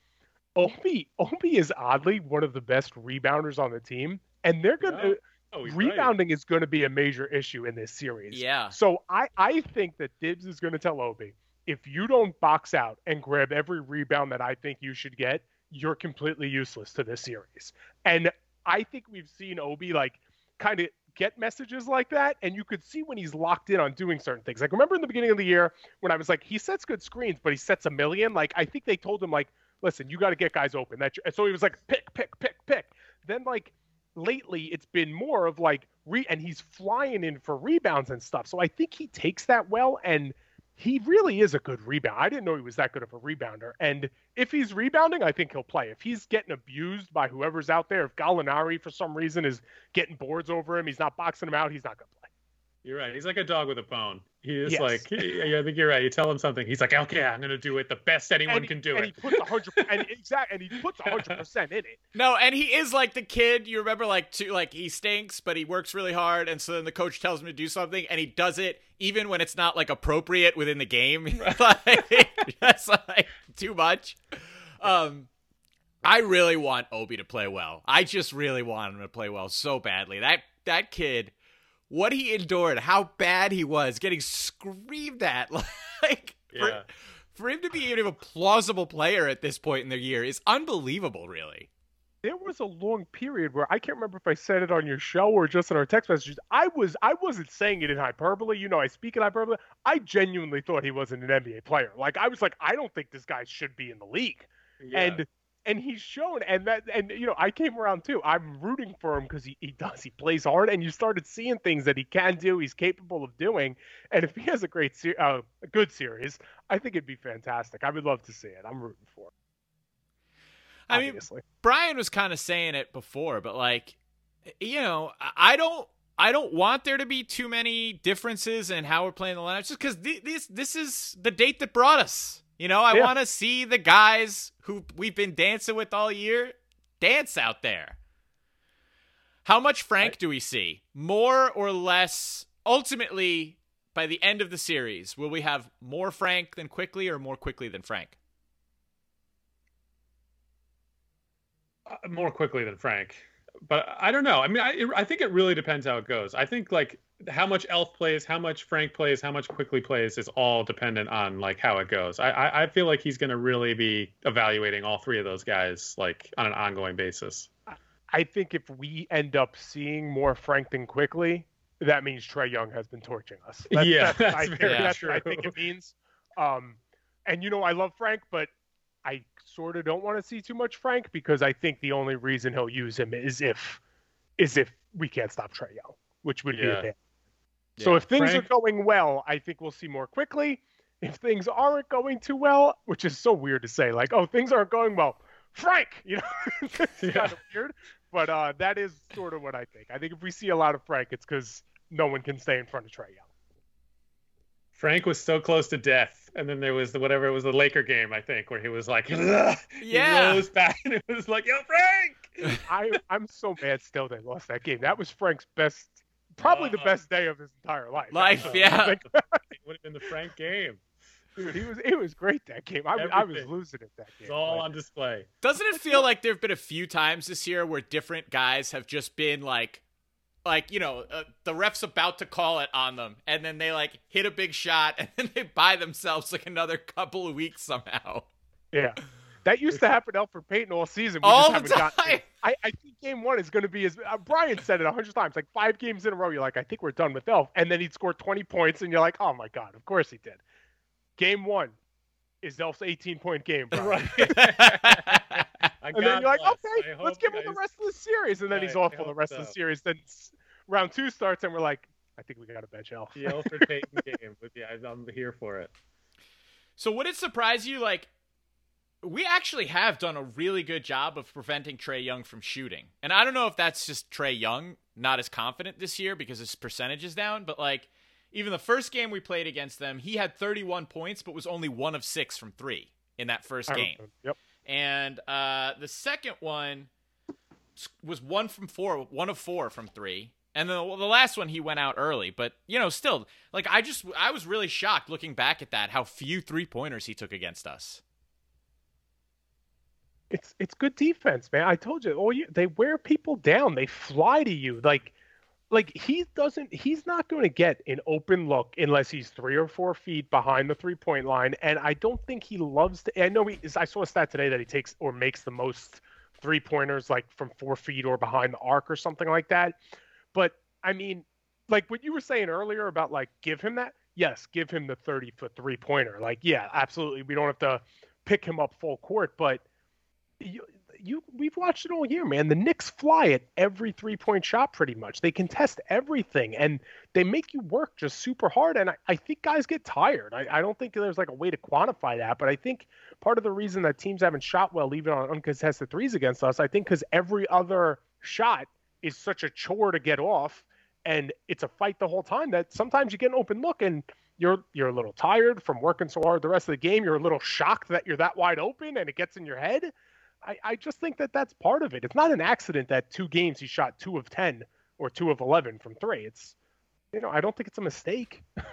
Speaker 3: Obi Obi is oddly one of the best rebounders on the team, and they're gonna
Speaker 2: Oh, oh, he's right.
Speaker 3: rebounding is going to be a major issue in this series.
Speaker 1: Yeah.
Speaker 3: So I I think that Thibs is going to tell Obi if you don't box out and grab every rebound that I think you should get, you're completely useless to this series. And I think we've seen Obi like kind of get messages like that, and you could see when he's locked in on doing certain things. Like remember in the beginning of the year when I was like, he sets good screens, but he sets a million. Like I think they told him like, listen, you got to get guys open. That so he was like, pick, pick, pick, pick. Then like lately it's been more of like re and he's flying in for rebounds and stuff. So I think he takes that well and he really is a good rebound. I didn't know he was that good of a rebounder. And if he's rebounding, I think he'll play. If he's getting abused by whoever's out there, if Gallinari for some reason is getting boards over him, he's not boxing him out, he's not going to play.
Speaker 2: You're right. He's like a dog with a bone. He is
Speaker 3: Yes.
Speaker 2: like, I think you're right. You tell him something, he's like, okay, I'm going to do it the best anyone
Speaker 3: and
Speaker 2: can
Speaker 3: he,
Speaker 2: do
Speaker 3: and
Speaker 2: it.
Speaker 3: he puts a hundred and exact and he puts a hundred percent in it.
Speaker 1: No, and he is like the kid you remember, like to like he stinks, but he works really hard, and so then the coach tells him to do something, and he does it even when it's not like appropriate within the game. like that's like too much. Um, I really want Obi to play well. I just really want him to play well so badly. That that kid, what he endured, how bad he was, getting screamed at, like for,
Speaker 2: Yeah.
Speaker 1: for him to be even a plausible player at this point in the year is unbelievable. Really.
Speaker 3: there was a long period where I can't remember if I said it on your show or just in our text messages. I was I wasn't saying it in hyperbole. You know, I speak in hyperbole. I genuinely thought he wasn't an NBA player. Like I was like, I don't think this guy should be in the league.
Speaker 2: Yeah.
Speaker 3: And and he's shown and that and you know I came around too. I'm rooting for him because he, he does he plays hard and you started seeing things that he can do. He's capable of doing. And if he has a great se- uh, a good series, I think it'd be fantastic. I would love to see it. I'm rooting for. It,
Speaker 1: I mean,
Speaker 3: obviously.
Speaker 1: Brian was kind of saying it before, but like, you know, I- I don't, I don't want there to be too many differences in how we're playing the lineups, just because th- this, this is the date that brought us. You know, I
Speaker 3: Yeah.
Speaker 1: want to see the guys who we've been dancing with all year dance out there. How much Frank do we see? More or less? Ultimately, by the end of the series, will we have more Frank than Quickley, or more Quickley than Frank?
Speaker 2: Uh, more Quickley than Frank. But I don't know. I mean, I, I think it really depends how it goes. I think like how much Elf plays, how much Frank plays, how much Quickley plays is all dependent on like how it goes. I I, I feel like he's going to really be evaluating all three of those guys like on an ongoing basis.
Speaker 3: I think if we end up seeing more Frank than Quickley, that means Trae Young has been torching us.
Speaker 2: Yeah,
Speaker 3: what
Speaker 2: that's
Speaker 3: I think,
Speaker 2: very
Speaker 3: that's what I think it means. Um, and you know, I love Frank, but I sort of don't want to see too much Frank because I think the only reason he'll use him is if is if we can't stop Trae Young, which would be a bad. So if things
Speaker 2: Frank-
Speaker 3: are going well, I think we'll see more Quickley. If things aren't going too well, which is so weird to say, like, oh, things aren't going well, Frank, you know, it's
Speaker 2: Yeah.
Speaker 3: kind of weird. But uh, that is sort of what I think. I think if we see a lot of Frank, it's because no one can stay in front of Trae Young.
Speaker 2: Frank was so close to death, and then there was the whatever it was the Laker game I think where he was like, yeah, he rose back, and it was like, yo, Frank.
Speaker 3: I I'm so mad still they lost that game. That was Frank's best, probably the
Speaker 2: Uh,
Speaker 3: best day of his entire life.
Speaker 1: Life,
Speaker 3: Uh,
Speaker 1: yeah.
Speaker 3: like,
Speaker 2: It would have been the Frank game.
Speaker 3: dude, he was it was great that game. I, was- I was losing it that game.
Speaker 2: It's all
Speaker 3: but-
Speaker 2: on display.
Speaker 1: Doesn't it feel like there have been a few times this year where different guys have just been like, like you know, uh, the ref's about to call it on them, and then they like hit a big shot, and then they buy themselves like another couple of weeks somehow.
Speaker 3: Yeah. That used to happen to Elfrid Payton all season. We
Speaker 1: All
Speaker 3: just
Speaker 1: the
Speaker 3: haven't gotten
Speaker 1: time.
Speaker 3: I, I think game one is going to be as uh, Brian said it a hundred times, like five games in a row. You're like, I think we're done with Elf, and then he'd score 20 points, and you're like, oh my god, of course he did. Game one is Elf's 18 point game, Brian.
Speaker 2: Right.
Speaker 3: And then you're like,
Speaker 2: bless.
Speaker 3: okay,
Speaker 2: I
Speaker 3: let's give
Speaker 2: you
Speaker 3: him the rest of the series, and then he's
Speaker 2: I-
Speaker 3: off for the
Speaker 2: hope
Speaker 3: rest of the series. Then round two starts, and we're like, I think we got a bench Elf.
Speaker 2: The Elfrid Payton game, but yeah, I'm here for it.
Speaker 1: So would it surprise you like we actually have done a really good job of preventing Trae Young from shooting. And I don't know if that's just Trae Young not as confident this year because his percentage is down, but like even the first game we played against them, he had 31 points but was only 1 of 6 from 3 in that first game.
Speaker 3: Yep.
Speaker 1: And uh, the second one was one from four, one of four from three. And then the last one he went out early, but you know, still, like I just I was really shocked looking back at that how few three pointers he took against us.
Speaker 3: It's it's good defense, man. I told you, oh, all you they wear people down. They fly to you. Like like he doesn't he's not going to get an open look unless he's three or four feet behind the three point line. And I don't think he loves to I know he I saw a stat today that he takes or makes the most three pointers like from four feet or behind the arc or something like that. But I mean, like what you were saying earlier about like give him that. Yes, give him the 30 foot three pointer. Like, yeah, absolutely. We don't have to pick him up full court, but you, you we've watched it all year, man. The Knicks fly at every three point shot pretty much. They contest everything and they make you work just super hard. And I, I think guys get tired. I, I don't think there's like a way to quantify that, but I think part of the reason that teams haven't shot well, even on uncontested threes against us, I think because every other shot is such a chore to get off and it's a fight the whole time that sometimes you get an open look and you're you're a little tired from working so hard the rest of the game. You're a little shocked that you're that wide open and it gets in your head. I, I just think that that's part of it. It's not an accident that two games he shot two of ten or two of eleven from three. It's you know I don't think it's a mistake.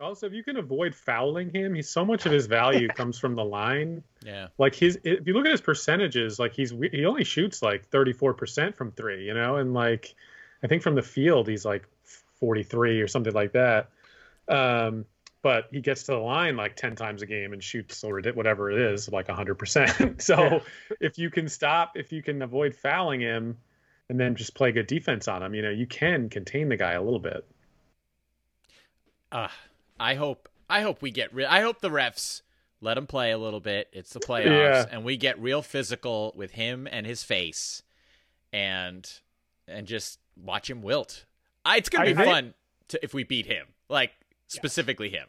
Speaker 2: Also, if you can avoid fouling him, he's so much of his value comes from the line.
Speaker 1: Yeah.
Speaker 2: Like his, if you look at his percentages, like he's he only shoots like 34% from three, you know, and like I think from the field he's like 43 or something like that. Um, but he gets to the line like 10 times a game and shoots or whatever it is, like 100%. so
Speaker 3: Yeah.
Speaker 2: if you can stop, if you can avoid fouling him, and then just play good defense on him, you know, you can contain the guy a little bit.
Speaker 1: Uh, I hope I hope we get real. I hope the refs let him play a little bit. It's the playoffs,
Speaker 2: Yeah.
Speaker 1: and we get real physical with him and his face, and and just watch him wilt. I, it's gonna be
Speaker 3: I- I-
Speaker 1: fun to, if we beat him, like specifically him.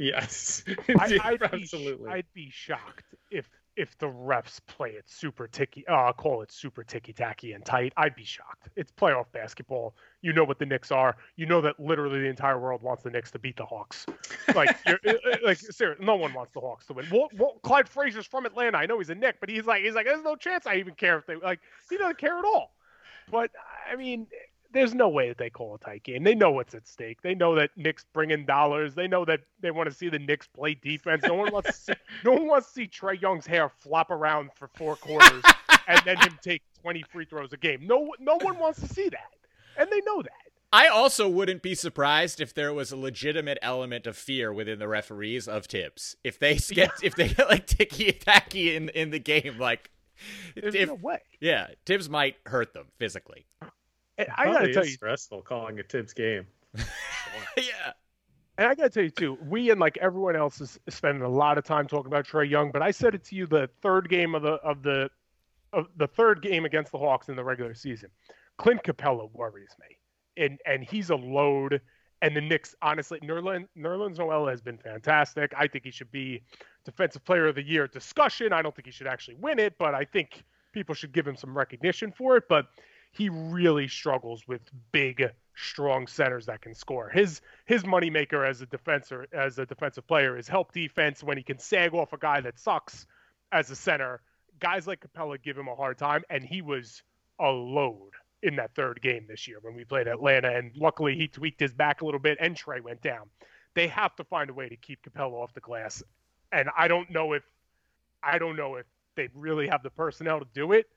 Speaker 2: Yes,
Speaker 3: I, I'd, be,
Speaker 2: absolutely.
Speaker 3: I'd be shocked if if the refs play it super ticky, uh, call it super ticky tacky and tight. I'd be shocked. It's playoff basketball. You know what the Knicks are. You know that literally the entire world wants the Knicks to beat the Hawks. Like, you're, uh, uh, like seriously, no one wants the Hawks to win. Well, well, Clyde Frazier's from Atlanta. I know he's a Knick, but he's like, he's like, there's no chance I even care if they like. He doesn't care at all. But I mean, there's no way that they call a tight game. They know what's at stake. They know that Knicks bring in dollars. They know that they want to see the Knicks play defense. No one wants to see, no one wants to see Trae Young's hair flop around for four quarters and then him take 20 free throws a game. No, no one wants to see that, and they know that.
Speaker 1: I also wouldn't be surprised if there was a legitimate element of fear within the referees of Thibs. If they get if they get like ticky tacky in in the game, like
Speaker 3: There's
Speaker 1: if
Speaker 3: no way.
Speaker 1: yeah, Thibs might hurt them physically.
Speaker 3: And I gotta
Speaker 2: Probably
Speaker 3: tell you,
Speaker 2: stressful calling a Thibs game.
Speaker 1: yeah.
Speaker 3: And I got to tell you too, we and like everyone else is spending a lot of time talking about Trae Young, but I said it to you the third game of the of the of the third game against the Hawks in the regular season. Clint Capela worries me, and and he's a load. And the Knicks, honestly, Nerlens Nerlens Noel has been fantastic. I think he should be Defensive Player of the Year discussion. I don't think he should actually win it, but I think people should give him some recognition for it. But he really struggles with big strong centers that can score. His his moneymaker as a defender as a defensive player is help defense when he can sag off a guy that sucks as a center. Guys like Capela give him a hard time, and he was a load in that third game this year when we played Atlanta. And luckily, he tweaked his back a little bit, and Trae went down. They have to find a way to keep Capela off the glass, and I don't know if I don't know if they really have the personnel to do it.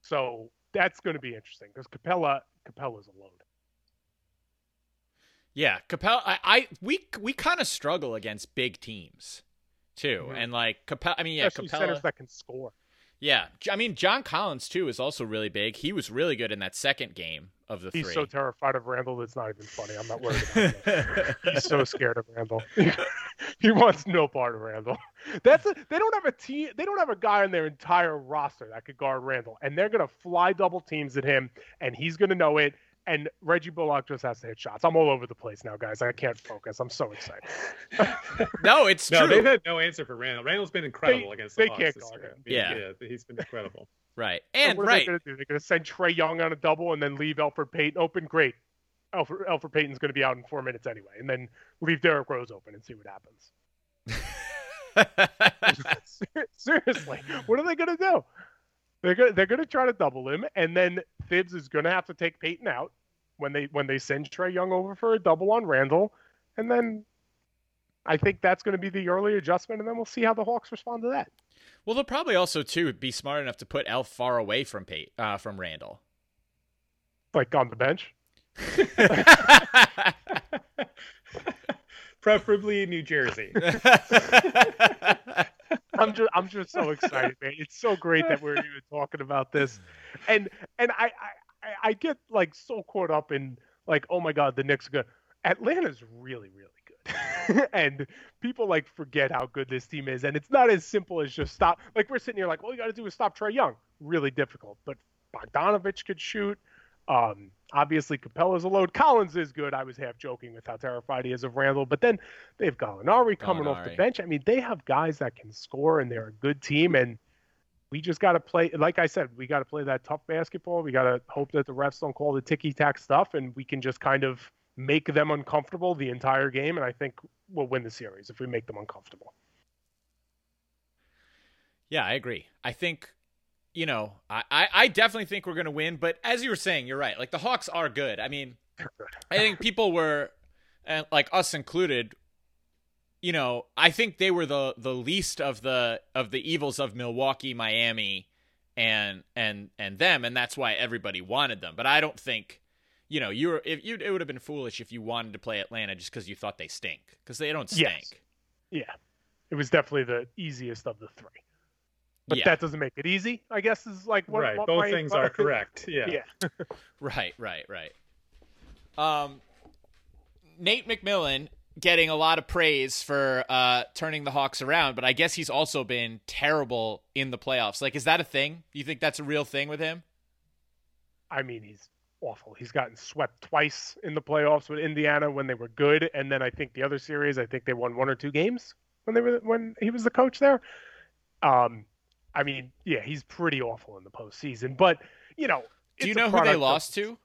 Speaker 3: So that's going to be interesting because Capela Capela's a load.
Speaker 1: Yeah, Capela. I, I we we kind of struggle against big teams too, mm-hmm. and like Capela. I mean, yeah,
Speaker 3: Especially
Speaker 1: Capela
Speaker 3: centers that can score.
Speaker 1: Yeah, I mean John Collins too is also really big. He was really good in that second game of the
Speaker 3: He's
Speaker 1: three.
Speaker 3: so terrified of Randle that's not even funny. I'm not worried about him. He's so scared of Randle. he wants no part of Randle. That's a, they don't have a team. They don't have a guy on their entire roster that could guard Randle, and they're gonna fly double teams at him, and he's gonna know it and Reggie Bullock just has to hit shots. I'm all over the place now, guys. I can't focus. I'm so excited.
Speaker 1: no, it's
Speaker 2: no,
Speaker 1: true.
Speaker 2: They've had no answer for Randle. Randle's been incredible
Speaker 3: they,
Speaker 2: against the
Speaker 3: they
Speaker 2: Hawks
Speaker 3: can't
Speaker 2: this
Speaker 3: guard
Speaker 2: year.
Speaker 3: him.
Speaker 1: Yeah.
Speaker 2: yeah, he's been incredible.
Speaker 1: right, and,
Speaker 3: what
Speaker 1: right.
Speaker 3: are they going to do? They're going to send Trae Young on a double and then leave Elfrid Payton open. Great. Elfrid, Elfrid Payton's going to be out in four minutes anyway, and then leave Derrick Rose open and see what happens. Seriously, what are they going to do? They're going they're going to try to double him, and then Thibs is going to have to take Payton out when they when they send Trae Young over for a double on Randle, and then I think that's going to be the early adjustment, and then we'll see how the Hawks respond to that.
Speaker 1: Well, they'll probably also too be smart enough to put Elf far away from Pate, uh, from Randle,
Speaker 3: like on the bench.
Speaker 2: Preferably in New Jersey.
Speaker 3: I'm just I'm just so excited, man. It's so great that we're even talking about this, and and I I, I get like so caught up in like oh my god the Knicks are good. Atlanta's really really good, and people like forget how good this team is, and it's not as simple as just stop. Like we're sitting here like all you got to do is stop Trae Young. Really difficult, but Bogdanovich could shoot. Um, obviously, Capela's a load. Collins is good. I was half joking with how terrified he is of Randle. but then they have got Gallinari coming off the bench. I mean, they have guys that can score, and they're a good team. And we just got to play, like I said, we got to play that tough basketball. We got to hope that the refs don't call the ticky tack stuff, and we can just kind of make them uncomfortable the entire game. And I think we'll win the series if we make them uncomfortable.
Speaker 1: Yeah, I agree. I think, you know, I, I, I definitely think we're going to win. But as you were saying, you're right. Like the Hawks are good. I mean, I think people were, and like us included, you know, I think they were the the least of the of the evils of Milwaukee, Miami, and and and them, and that's why everybody wanted them. But I don't think, you know, you were if you it would have been foolish if you wanted to play Atlanta just because you thought they stink because they don't stink.
Speaker 3: Yes. Yeah, it was definitely the easiest of the three. But
Speaker 1: Yeah.
Speaker 3: that doesn't make it easy. I guess is like what,
Speaker 2: right.
Speaker 3: what
Speaker 2: Both
Speaker 3: my-
Speaker 2: things are correct. Yeah.
Speaker 3: Yeah.
Speaker 1: Right, right, right. Um, Nate McMillan getting a lot of praise for uh, turning the Hawks around, but I guess he's also been terrible in the playoffs. Like, is that a thing? You think that's a real thing with him?
Speaker 3: I mean, he's awful. He's gotten swept twice in the playoffs with Indiana when they were good, and then I think the other series, I think they won one or two games when they were when he was the coach there. Um, I mean, yeah, he's pretty awful in the postseason. But you know,
Speaker 1: Do you know who they
Speaker 3: product of-
Speaker 1: lost to?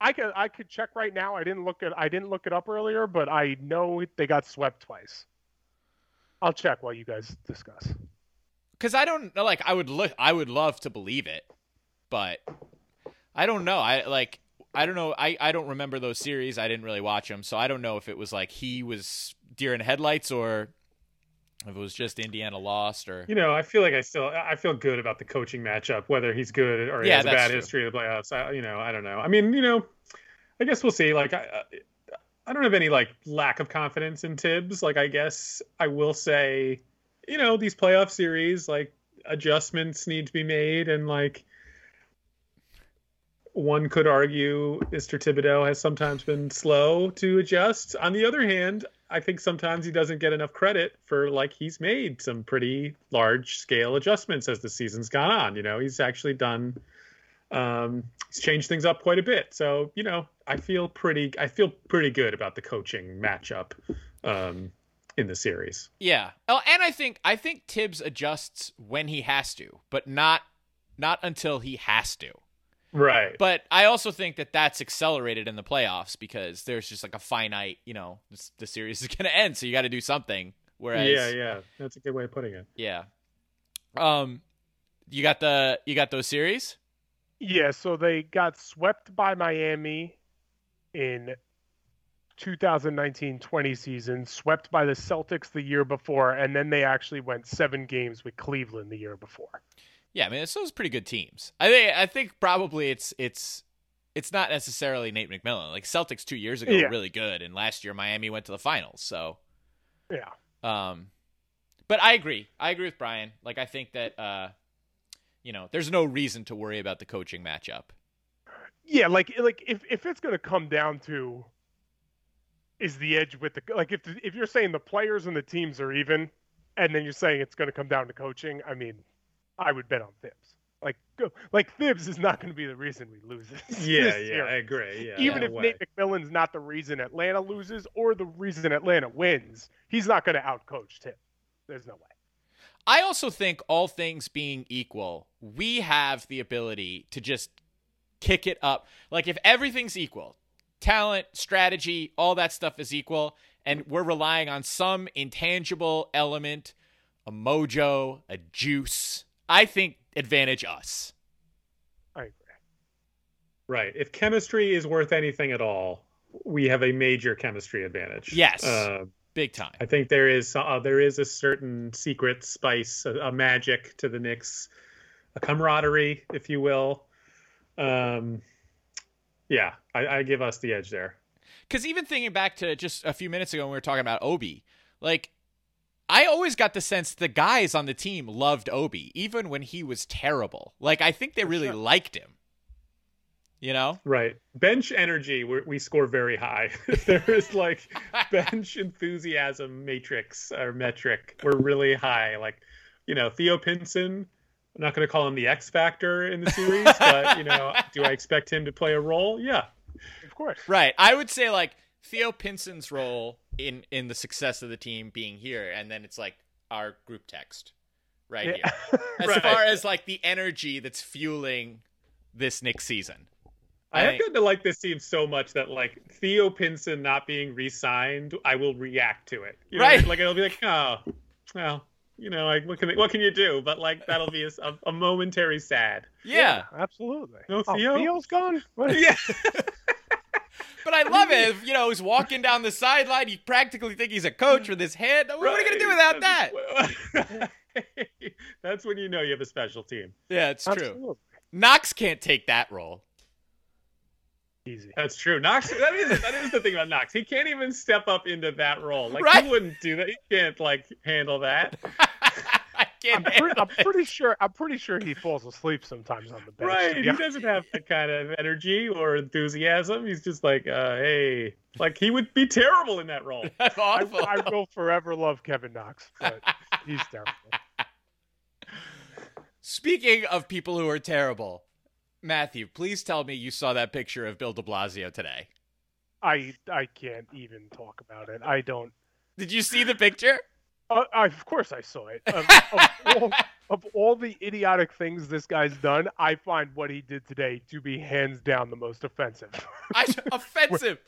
Speaker 3: I could I could check right now. I didn't look at I didn't look it up earlier, but I know they got swept twice. I'll check while you guys discuss.
Speaker 1: Because I don't. Like, I would look. I would love to believe it, but I don't know. I like. I don't know. I, I don't remember those series. I didn't really watch them, so I don't know if it was like he was deer in headlights or if it was just Indiana lost or.
Speaker 2: You know, I feel like I still I feel good about the coaching matchup, whether he's good or he
Speaker 1: Yeah,
Speaker 2: has a bad
Speaker 1: true.
Speaker 2: history of the playoffs. I, you know, I don't know. I mean, you know, I guess we'll see. Like, I, I don't have any like lack of confidence in Thibs. Like, I guess I will say, you know, these playoff series, like adjustments need to be made, and like one could argue Mr. Thibodeau has sometimes been slow to adjust. On the other hand, I think sometimes he doesn't get enough credit for like he's made some pretty large scale adjustments as the season's gone on. You know, he's actually done um he's changed things up quite a bit. So, you know, I feel pretty I feel pretty good about the coaching matchup um in the series.
Speaker 1: Yeah. Oh, and I think I think Thibs adjusts when he has to, but not not until he has to.
Speaker 2: Right.
Speaker 1: But I also think that that's accelerated in the playoffs because there's just like a finite, you know, this, the series is going to end, so you got to do something. Whereas,
Speaker 2: yeah, yeah, that's a good way of putting it.
Speaker 1: yeah. Um, you got the you got those series.
Speaker 3: Yeah, so they got swept by Miami in 2019-20 season, swept by the Celtics the year before, and then they actually went seven games with Cleveland the year before.
Speaker 1: Yeah, I mean, it's those pretty good teams. I think I think probably it's it's it's not necessarily Nate McMillan. Like Celtics two years ago
Speaker 3: Yeah.
Speaker 1: were really good, and last year Miami went to the finals. So,
Speaker 3: Yeah.
Speaker 1: um, but I agree. I agree with Brian. Like I think that uh, you know, there's no reason to worry about the coaching matchup.
Speaker 3: Yeah, like like if if it's going to come down to is the edge with the like if if you're saying the players and the teams are even, and then you're saying it's going to come down to coaching, I mean, I would bet on Thibs. Like go, like Thibs is not going to be the reason we lose this.
Speaker 2: Yeah,
Speaker 3: this
Speaker 2: yeah,
Speaker 3: series.
Speaker 2: I agree. Yeah,
Speaker 3: Even if
Speaker 2: way.
Speaker 3: Nate McMillan's not the reason Atlanta loses or the reason Atlanta wins, he's not going to outcoach Tib. There's no way.
Speaker 1: I also think all things being equal, we have the ability to just kick it up. Like if everything's equal, talent, strategy, all that stuff is equal, and we're relying on some intangible element, a mojo, a juice. I think advantage us.
Speaker 3: I agree.
Speaker 2: Right. If chemistry is worth anything at all, we have a major chemistry advantage.
Speaker 1: Yes.
Speaker 2: Uh,
Speaker 1: Big time.
Speaker 2: I think there is uh, there is a certain secret spice, a, a magic to the Knicks, a camaraderie, if you will. Um, yeah, I, I give us the edge there.
Speaker 1: Because even thinking back to just a few minutes ago when we were talking about Obi, like I always got the sense the guys on the team loved Obi, even when he was terrible. Like I think they really
Speaker 3: sure.
Speaker 1: liked him. You know?
Speaker 2: Right. Bench energy, we we score very high. there is like bench enthusiasm matrix or metric. We're really high. Like, you know, Theo Pinson. I'm not going to call him the X factor in the series, but you know, do I expect him to play a role? Yeah.
Speaker 3: Of course.
Speaker 1: Right. I would say like Theo Pinson's role in in the success of the team being here, and then it's like our group text right
Speaker 3: Yeah.
Speaker 1: here. As
Speaker 2: Right.
Speaker 1: far as like the energy that's fueling this Knicks season.
Speaker 2: I have gotten to like this team so much that like Theo Pinson not being re-signed, I will react to it. You know,
Speaker 1: Right.
Speaker 2: Like it'll be like, oh, well, you know, like what can what can you do? But like that'll be a, a, a momentary sad.
Speaker 1: Yeah.
Speaker 3: absolutely.
Speaker 2: No
Speaker 3: Oh,
Speaker 2: Theo?
Speaker 3: Theo's gone. What?
Speaker 2: Yeah.
Speaker 1: But I love it. You know, he's walking down the sideline. You practically think he's a coach with his head. What are we going to do without that?
Speaker 2: that? That's when you know you have a special team.
Speaker 1: Yeah, it's true. Knox can't take that role.
Speaker 3: Easy.
Speaker 2: That's true. Knox. That is that is the thing about Knox. He can't even step up into that role. Like
Speaker 1: Right.
Speaker 2: he wouldn't do that. He can't like handle that.
Speaker 1: I can't.
Speaker 3: I'm, pre- I'm pretty sure. I'm pretty sure he falls asleep sometimes on the bench.
Speaker 2: Right. He doesn't have that kind of energy or enthusiasm. He's just like, uh, hey, like he would be terrible in that role.
Speaker 1: That's
Speaker 3: I,
Speaker 1: awful.
Speaker 3: I will forever love Kevin Knox, but he's terrible.
Speaker 1: Speaking of people who are terrible, Matthew, please tell me you saw that picture of Bill De Blasio today.
Speaker 3: I I can't even talk about it. I don't.
Speaker 1: Did you see the picture?
Speaker 3: Uh, I, of course, I saw it. Of, of, all, of all the idiotic things this guy's done, I find what he did today to be hands down the most offensive,
Speaker 1: I, offensive.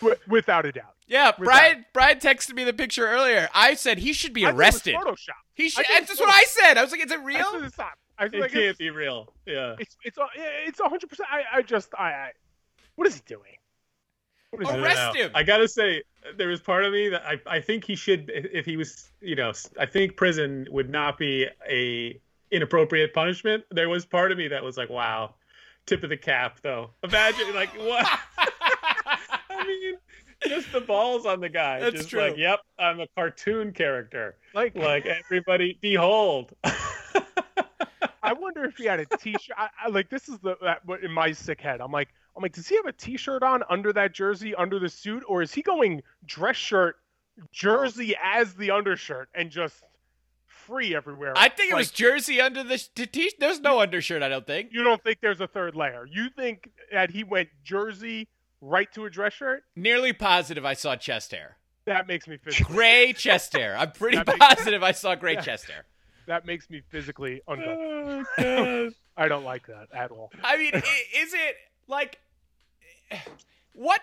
Speaker 3: Wi- without a doubt.
Speaker 1: Yeah,
Speaker 3: With
Speaker 1: Brian. Brian texted me the picture earlier. I said he should be
Speaker 3: I it was
Speaker 1: arrested.
Speaker 3: Photoshop.
Speaker 1: He should.
Speaker 3: I
Speaker 1: That's
Speaker 3: it's
Speaker 1: what I said. I was like, "Is it
Speaker 3: I
Speaker 1: real?"
Speaker 3: said it's not. I was
Speaker 2: It
Speaker 3: like,
Speaker 2: can't
Speaker 3: it's,
Speaker 2: be real. Yeah.
Speaker 3: it's it's a- it's hundred percent. I I just I, I what is he doing? What is
Speaker 2: I
Speaker 3: he
Speaker 2: don't
Speaker 1: Arrest him.
Speaker 2: I gotta say, there was part of me that I, I think he should, if he was, you know, I think prison would not be a inappropriate punishment. There was part of me that was like, wow, tip of the cap, though. Imagine, like, what? I mean, just the balls on the guy.
Speaker 1: That's
Speaker 2: just
Speaker 1: true.
Speaker 2: like, yep, I'm a cartoon character.
Speaker 3: like
Speaker 2: Like everybody, behold.
Speaker 3: I wonder if he had a T-shirt. I, I, like this is the that, what in my sick head. I'm like, I'm like, does he have a T-shirt on under that jersey, under the suit, or is he going dress shirt, jersey as the undershirt, and just free everywhere?
Speaker 1: I think it was jersey under the t- t- There's no undershirt. I don't think.
Speaker 3: You don't think there's a third layer? You think that he went jersey right to a dress shirt?
Speaker 1: Nearly positive. I saw chest hair.
Speaker 3: That makes me physically.
Speaker 1: Gray chest hair. I'm pretty
Speaker 3: That makes-
Speaker 1: positive I saw gray
Speaker 3: Yeah.
Speaker 1: chest hair.
Speaker 3: that makes me physically oh, uncomfortable.
Speaker 2: oh,
Speaker 3: I don't like that at all.
Speaker 1: I mean, is it like what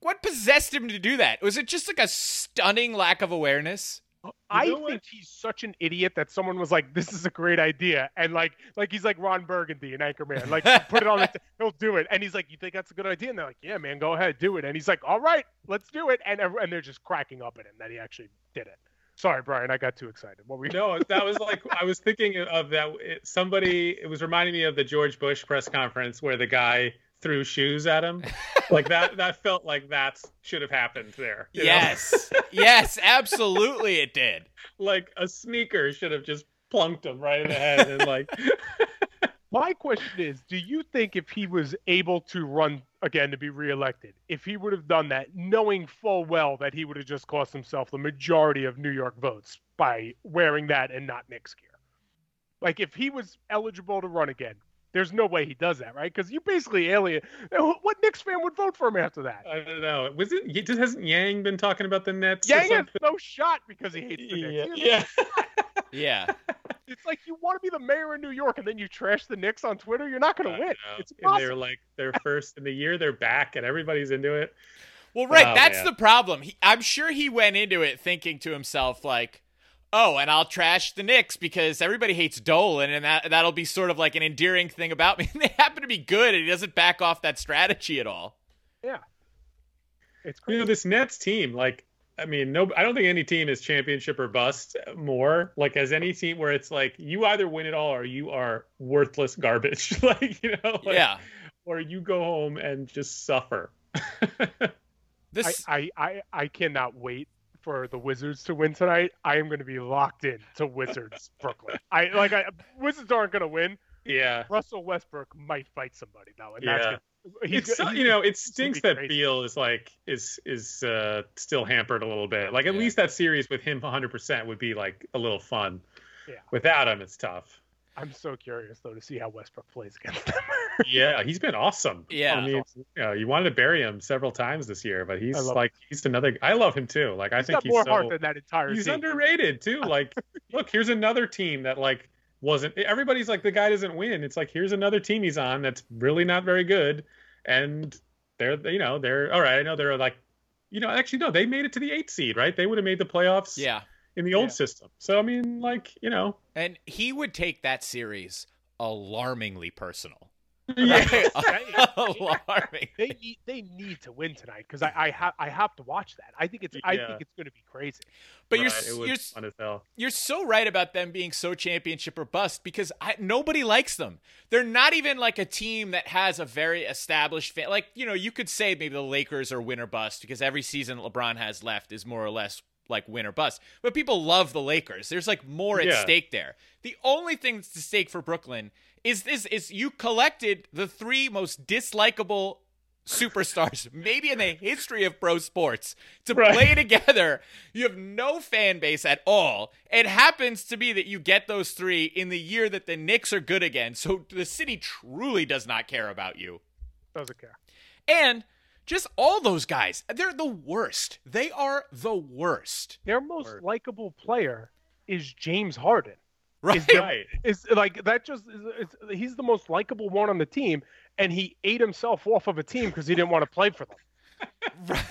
Speaker 1: what possessed him to do that? Was it just like a stunning lack of awareness?
Speaker 3: Oh, I think he's such an idiot that someone was like, "This is a great idea," and like, like he's like Ron Burgundy in Anchorman, like put it on, the t- he'll do it, and he's like, "You think that's a good idea?" And they're like, "Yeah, man, go ahead, do it," and he's like, "All right, let's do it," and and they're just cracking up at him that he actually did it. Sorry, Brian, I got too excited. What were you?
Speaker 2: No, that was like I was thinking of that. Somebody, it was reminding me of the George Bush press conference where the guy threw shoes at him. like that that felt like that should have happened there.
Speaker 1: Yes. yes, absolutely it did.
Speaker 2: Like a sneaker should have just plunked him right in the head and like
Speaker 3: My question is, do you think if he was able to run again to be reelected, if he would have done that knowing full well that he would have just cost himself the majority of New York votes by wearing that and not Knicks gear? Like if he was eligible to run again, there's no way he does that, right? Because you basically alien. Uh, what Knicks fan would vote for him after that?
Speaker 2: I don't know. Was it? Hasn't Yang been talking about the Nets?
Speaker 3: Yang has no shot because he hates the
Speaker 2: yeah.
Speaker 3: Knicks.
Speaker 2: Yeah.
Speaker 1: yeah.
Speaker 3: It's like you want to be the mayor of New York and then you trash the Knicks on Twitter. You're not going to win. It's
Speaker 2: impossible. And they're like they're first in the year. They're back and everybody's into it.
Speaker 1: Well, right. Oh, that's man. the problem. He, I'm sure he went into it thinking to himself like oh, and I'll trash the Knicks because everybody hates Dolan, and that that'll be sort of like an endearing thing about me. And they happen to be good, and he doesn't back off that strategy at all.
Speaker 3: Yeah,
Speaker 2: it's crazy. you know this Nets team. Like, I mean, no, I don't think any team is championship or bust more. Like, as any team where it's like you either win it all or you are worthless garbage. like, you know, like,
Speaker 1: yeah,
Speaker 2: or you go home and just suffer.
Speaker 3: this I, I I I cannot wait for the Wizards to win tonight, I am going to be locked in to Wizards Brooklyn. I like I, Wizards aren't going to win.
Speaker 2: Yeah,
Speaker 3: Russell Westbrook might fight somebody though, and
Speaker 2: yeah.
Speaker 3: that's gonna,
Speaker 2: it's he's, you know it stinks that Beal is like is is uh, still hampered a little bit. Like at yeah. least that series with him 100 percent would be like a little fun.
Speaker 3: Yeah.
Speaker 2: Without him, it's tough.
Speaker 3: I'm so curious though to see how Westbrook plays against them.
Speaker 2: yeah, he's been awesome.
Speaker 1: Yeah,
Speaker 2: I mean, you, know, you wanted to bury him several times this year, but he's like him. he's another. I love him too. Like I
Speaker 3: he's
Speaker 2: think
Speaker 3: got
Speaker 2: he's
Speaker 3: more
Speaker 2: so,
Speaker 3: heart than that entire.
Speaker 2: He's
Speaker 3: team.
Speaker 2: underrated too. Like, look, here's another team that like wasn't. Everybody's like the guy doesn't win. It's like here's another team he's on that's really not very good, and they're you know they're all right. I know they're like, you know, actually no, they made it to the eighth seed, right? They would have made the playoffs.
Speaker 1: Yeah.
Speaker 2: In the old yeah. system. So I mean, like you know.
Speaker 1: And he would take that series alarmingly personal.
Speaker 2: Yeah.
Speaker 1: alarming.
Speaker 3: They need they need to win tonight because I I have I have to watch that. I think it's I think it's going to be crazy.
Speaker 1: But right, you're you're, you're so right about them being so championship or bust because I, nobody likes them. They're not even like a team that has a very established fan. Like you know, you could say maybe the Lakers are win or bust because every season LeBron has left is more or less like win or bust. But people love the Lakers. There's like more at yeah. stake there. The only thing that's at stake for Brooklyn is this is you collected the three most dislikable superstars maybe in the history of pro sports to right. play together. You have no fan base at all. It happens to be that you get those three in the year that the Knicks are good again. So the city truly does not care about you.
Speaker 3: Doesn't care.
Speaker 1: And just all those guys, they're the worst. They are the worst.
Speaker 3: Their most likable player is James Harden.
Speaker 1: Right.
Speaker 3: Is, right. is like that just is, he's the most likable one on the team and he ate himself off of a team because he didn't want to play for them.
Speaker 2: right.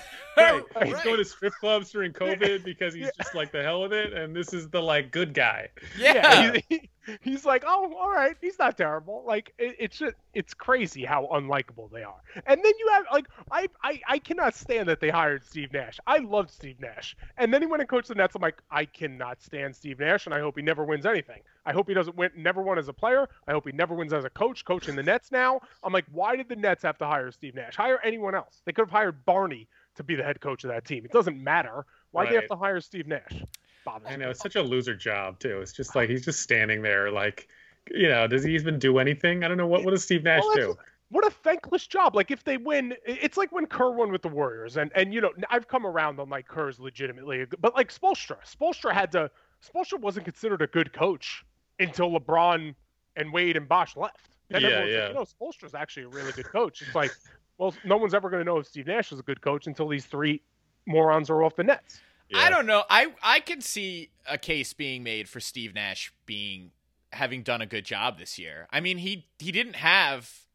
Speaker 2: Right. He's right. going to strip clubs during COVID because he's just like the hell with it, and this is the like good guy.
Speaker 1: Yeah,
Speaker 3: yeah he, he's like, oh, all right, he's not terrible. Like it, it's just, it's crazy how unlikable they are. And then you have like, I, I, I cannot stand that they hired Steve Nash. I loved Steve Nash, and then he went and coached the Nets. I'm like, I cannot stand Steve Nash, and I hope he never wins anything. I hope he doesn't win, never won as a player. I hope he never wins as a coach, coaching the Nets now. I'm like, why did the Nets have to hire Steve Nash? Hire anyone else. They could have hired Barney to be the head coach of that team. It doesn't matter. Why right. do they have to hire Steve Nash?
Speaker 2: Bothers I know it's such a loser job too. It's just like he's just standing there, like, you know, does he even do anything? I don't know what. What does Steve Nash well, do?
Speaker 3: What a thankless job! Like if they win, it's like when Kerr won with the Warriors, and and you know I've come around on like Kerr's legitimately, but like Spoelstra, Spoelstra had to. Spoelstra wasn't considered a good coach until LeBron and Wade and Bosh left. Then
Speaker 2: yeah,
Speaker 3: yeah.
Speaker 2: Like,
Speaker 3: you know, Spoelstra's actually a really good coach. It's like well, no one's ever going to know if Steve Nash is a good coach until these three morons are off the Nets.
Speaker 1: Yeah. I don't know. I I can see a case being made for Steve Nash being having done a good job this year. I mean, he he didn't have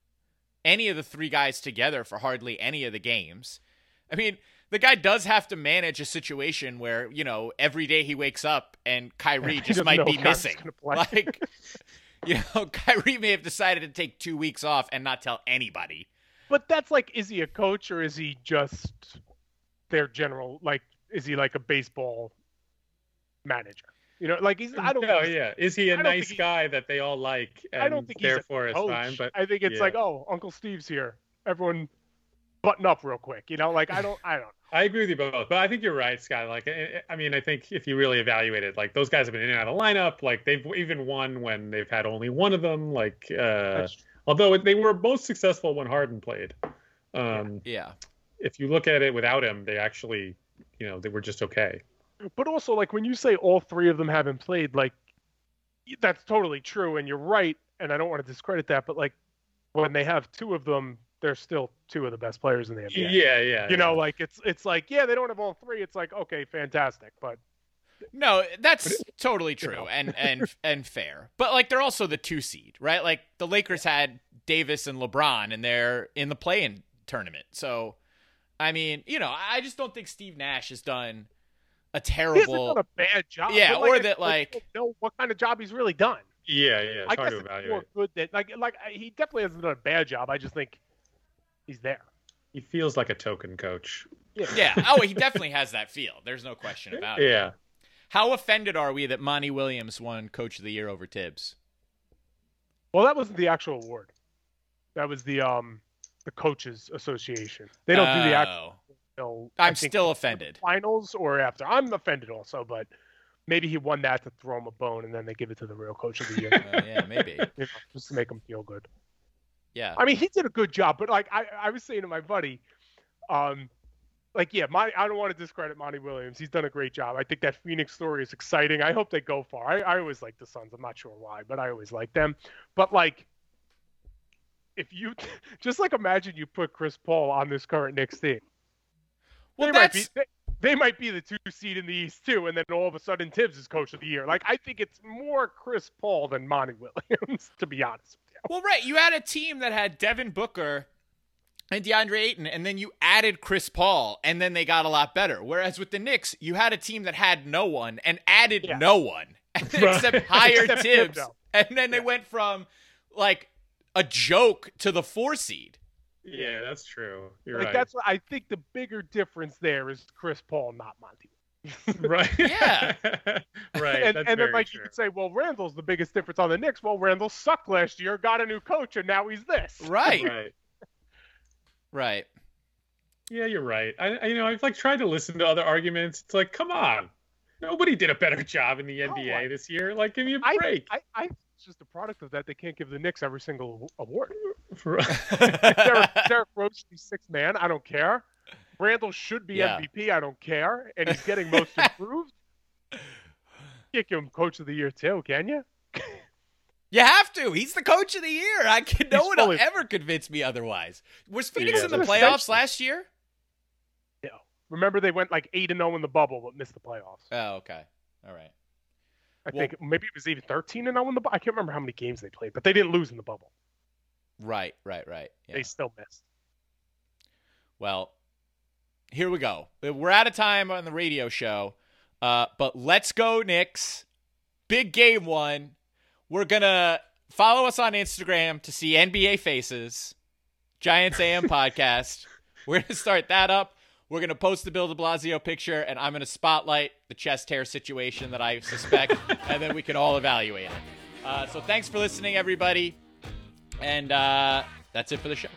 Speaker 1: any of the three guys together for hardly any of the games. I mean, the guy does have to manage a situation where, you know, every day he wakes up and Kyrie just might be missing. Like you know, Kyrie may have decided to take 2 weeks off and not tell anybody.
Speaker 3: But that's like is he a coach or is he just their general like is he like a baseball manager? You know, like he's. I don't.
Speaker 2: know. yeah. Is he a nice guy that they all like? I don't think therefore he's a coach. fine. But
Speaker 3: I think it's
Speaker 2: yeah.
Speaker 3: like, oh, Uncle Steve's here. Everyone, button up real quick. You know, like I don't. I don't.
Speaker 2: I agree with you both, but I think you're right, Scott. Like, I mean, I think if you really evaluate it, like those guys have been in and out of the lineup. Like they've even won when they've had only one of them. Like, uh, although they were most successful when Harden played.
Speaker 1: Um, yeah.
Speaker 2: If you look at it without him, they actually, you know, they were just okay.
Speaker 3: But also, like when you say all three of them haven't played, like that's totally true, and you're right. And I don't want to discredit that, but like when they have two of them, they're still two of the best players in the NBA.
Speaker 2: Yeah, yeah.
Speaker 3: You
Speaker 2: yeah.
Speaker 3: know, like it's it's like yeah, they don't have all three. It's like okay, fantastic, but
Speaker 1: no, that's totally true you know. and and and fair. But like they're also the two seed, right? Like the Lakers had Davis and LeBron, and they're in the play-in tournament. So, I mean, you know, I just don't think Steve Nash has done a terrible,
Speaker 3: a bad job.
Speaker 1: Yeah, like, or that like
Speaker 3: know what kind of job he's really done.
Speaker 2: Yeah, yeah. I guess it's more
Speaker 3: good that like like he definitely hasn't done a bad job. I just think he's there.
Speaker 2: He feels like a token coach.
Speaker 1: Yeah. yeah. Oh, he definitely has that feel. There's no question about
Speaker 2: it. Yeah.
Speaker 1: How offended are we that Monty Williams won Coach of the Year over Thibs?
Speaker 3: Well, that wasn't the actual award. That was the um the coaches association. They don't oh. do the actual
Speaker 1: know, I'm still offended.
Speaker 3: Finals or after? I'm offended also, but maybe he won that to throw him a bone, and then they give it to the real coach of the year.
Speaker 1: uh, yeah, maybe you
Speaker 3: know, just to make him feel good.
Speaker 1: Yeah,
Speaker 3: I mean, he did a good job, but like I, I was saying to my buddy, um, like yeah, my I don't want to discredit Monty Williams. He's done a great job. I think that Phoenix story is exciting. I hope they go far. I, I always like the Suns. I'm not sure why, but I always like them. But like if you just like imagine you put Chris Paul on this current Knicks team.
Speaker 1: Well, they that's...
Speaker 3: might be they, they, might be the two seed in the East too, and then all of a sudden Thibs is coach of the year. Like I think it's more Chris Paul than Monty Williams, to be honest with you.
Speaker 1: Well, right, you had a team that had Devin Booker and DeAndre Ayton, and then you added Chris Paul, and then they got a lot better. Whereas with the Knicks, you had a team that had no one and added yeah. no one, except higher except Thibs, and then they yeah. went from like a joke to the four seed.
Speaker 2: Yeah, that's true. You're
Speaker 3: like
Speaker 2: right.
Speaker 3: that's what I think the bigger difference there is Chris Paul, not Monty.
Speaker 2: right.
Speaker 1: Yeah.
Speaker 2: right.
Speaker 3: And, and then like
Speaker 2: true.
Speaker 3: you could say, well, Randle's the biggest difference on the Knicks. Well, Randle sucked last year, got a new coach, and now he's this.
Speaker 1: Right.
Speaker 2: Right.
Speaker 1: Right.
Speaker 2: Yeah, you're right. I, you know, I've like tried to listen to other arguments. It's like, come on, nobody did a better job in the NBA oh, this year. Like, give me a break.
Speaker 3: I, I, I it's just a product of that. They can't give the Knicks every single award. Derrick, Derrick Rose be sixth man. I don't care. Randle should be yeah. MVP. I don't care. And he's getting most improved. You give him coach of the year too, can you?
Speaker 1: You have to. He's the coach of the year. I can. No one will ever convince me otherwise. Was Phoenix yeah, in the playoffs last year?
Speaker 3: Yeah. Remember they went like eight and zero oh in the bubble, but missed the playoffs.
Speaker 1: Oh, okay. All right.
Speaker 3: I well, think maybe it was even 13 and 0 in the. I can't remember how many games they played, but they didn't lose in the bubble.
Speaker 1: Right, right, right. Yeah.
Speaker 3: They still missed.
Speaker 1: Well, here we go. We're out of time on the radio show, uh, but let's go, Knicks. Big game one. We're gonna follow us on Instagram to see NBA faces. Giants AM podcast. We're gonna start that up. We're going to post the Bill de Blasio picture, and I'm going to spotlight the chest hair situation that I suspect, and then we can all evaluate it. Uh, so thanks for listening, everybody. And uh, that's it for the show.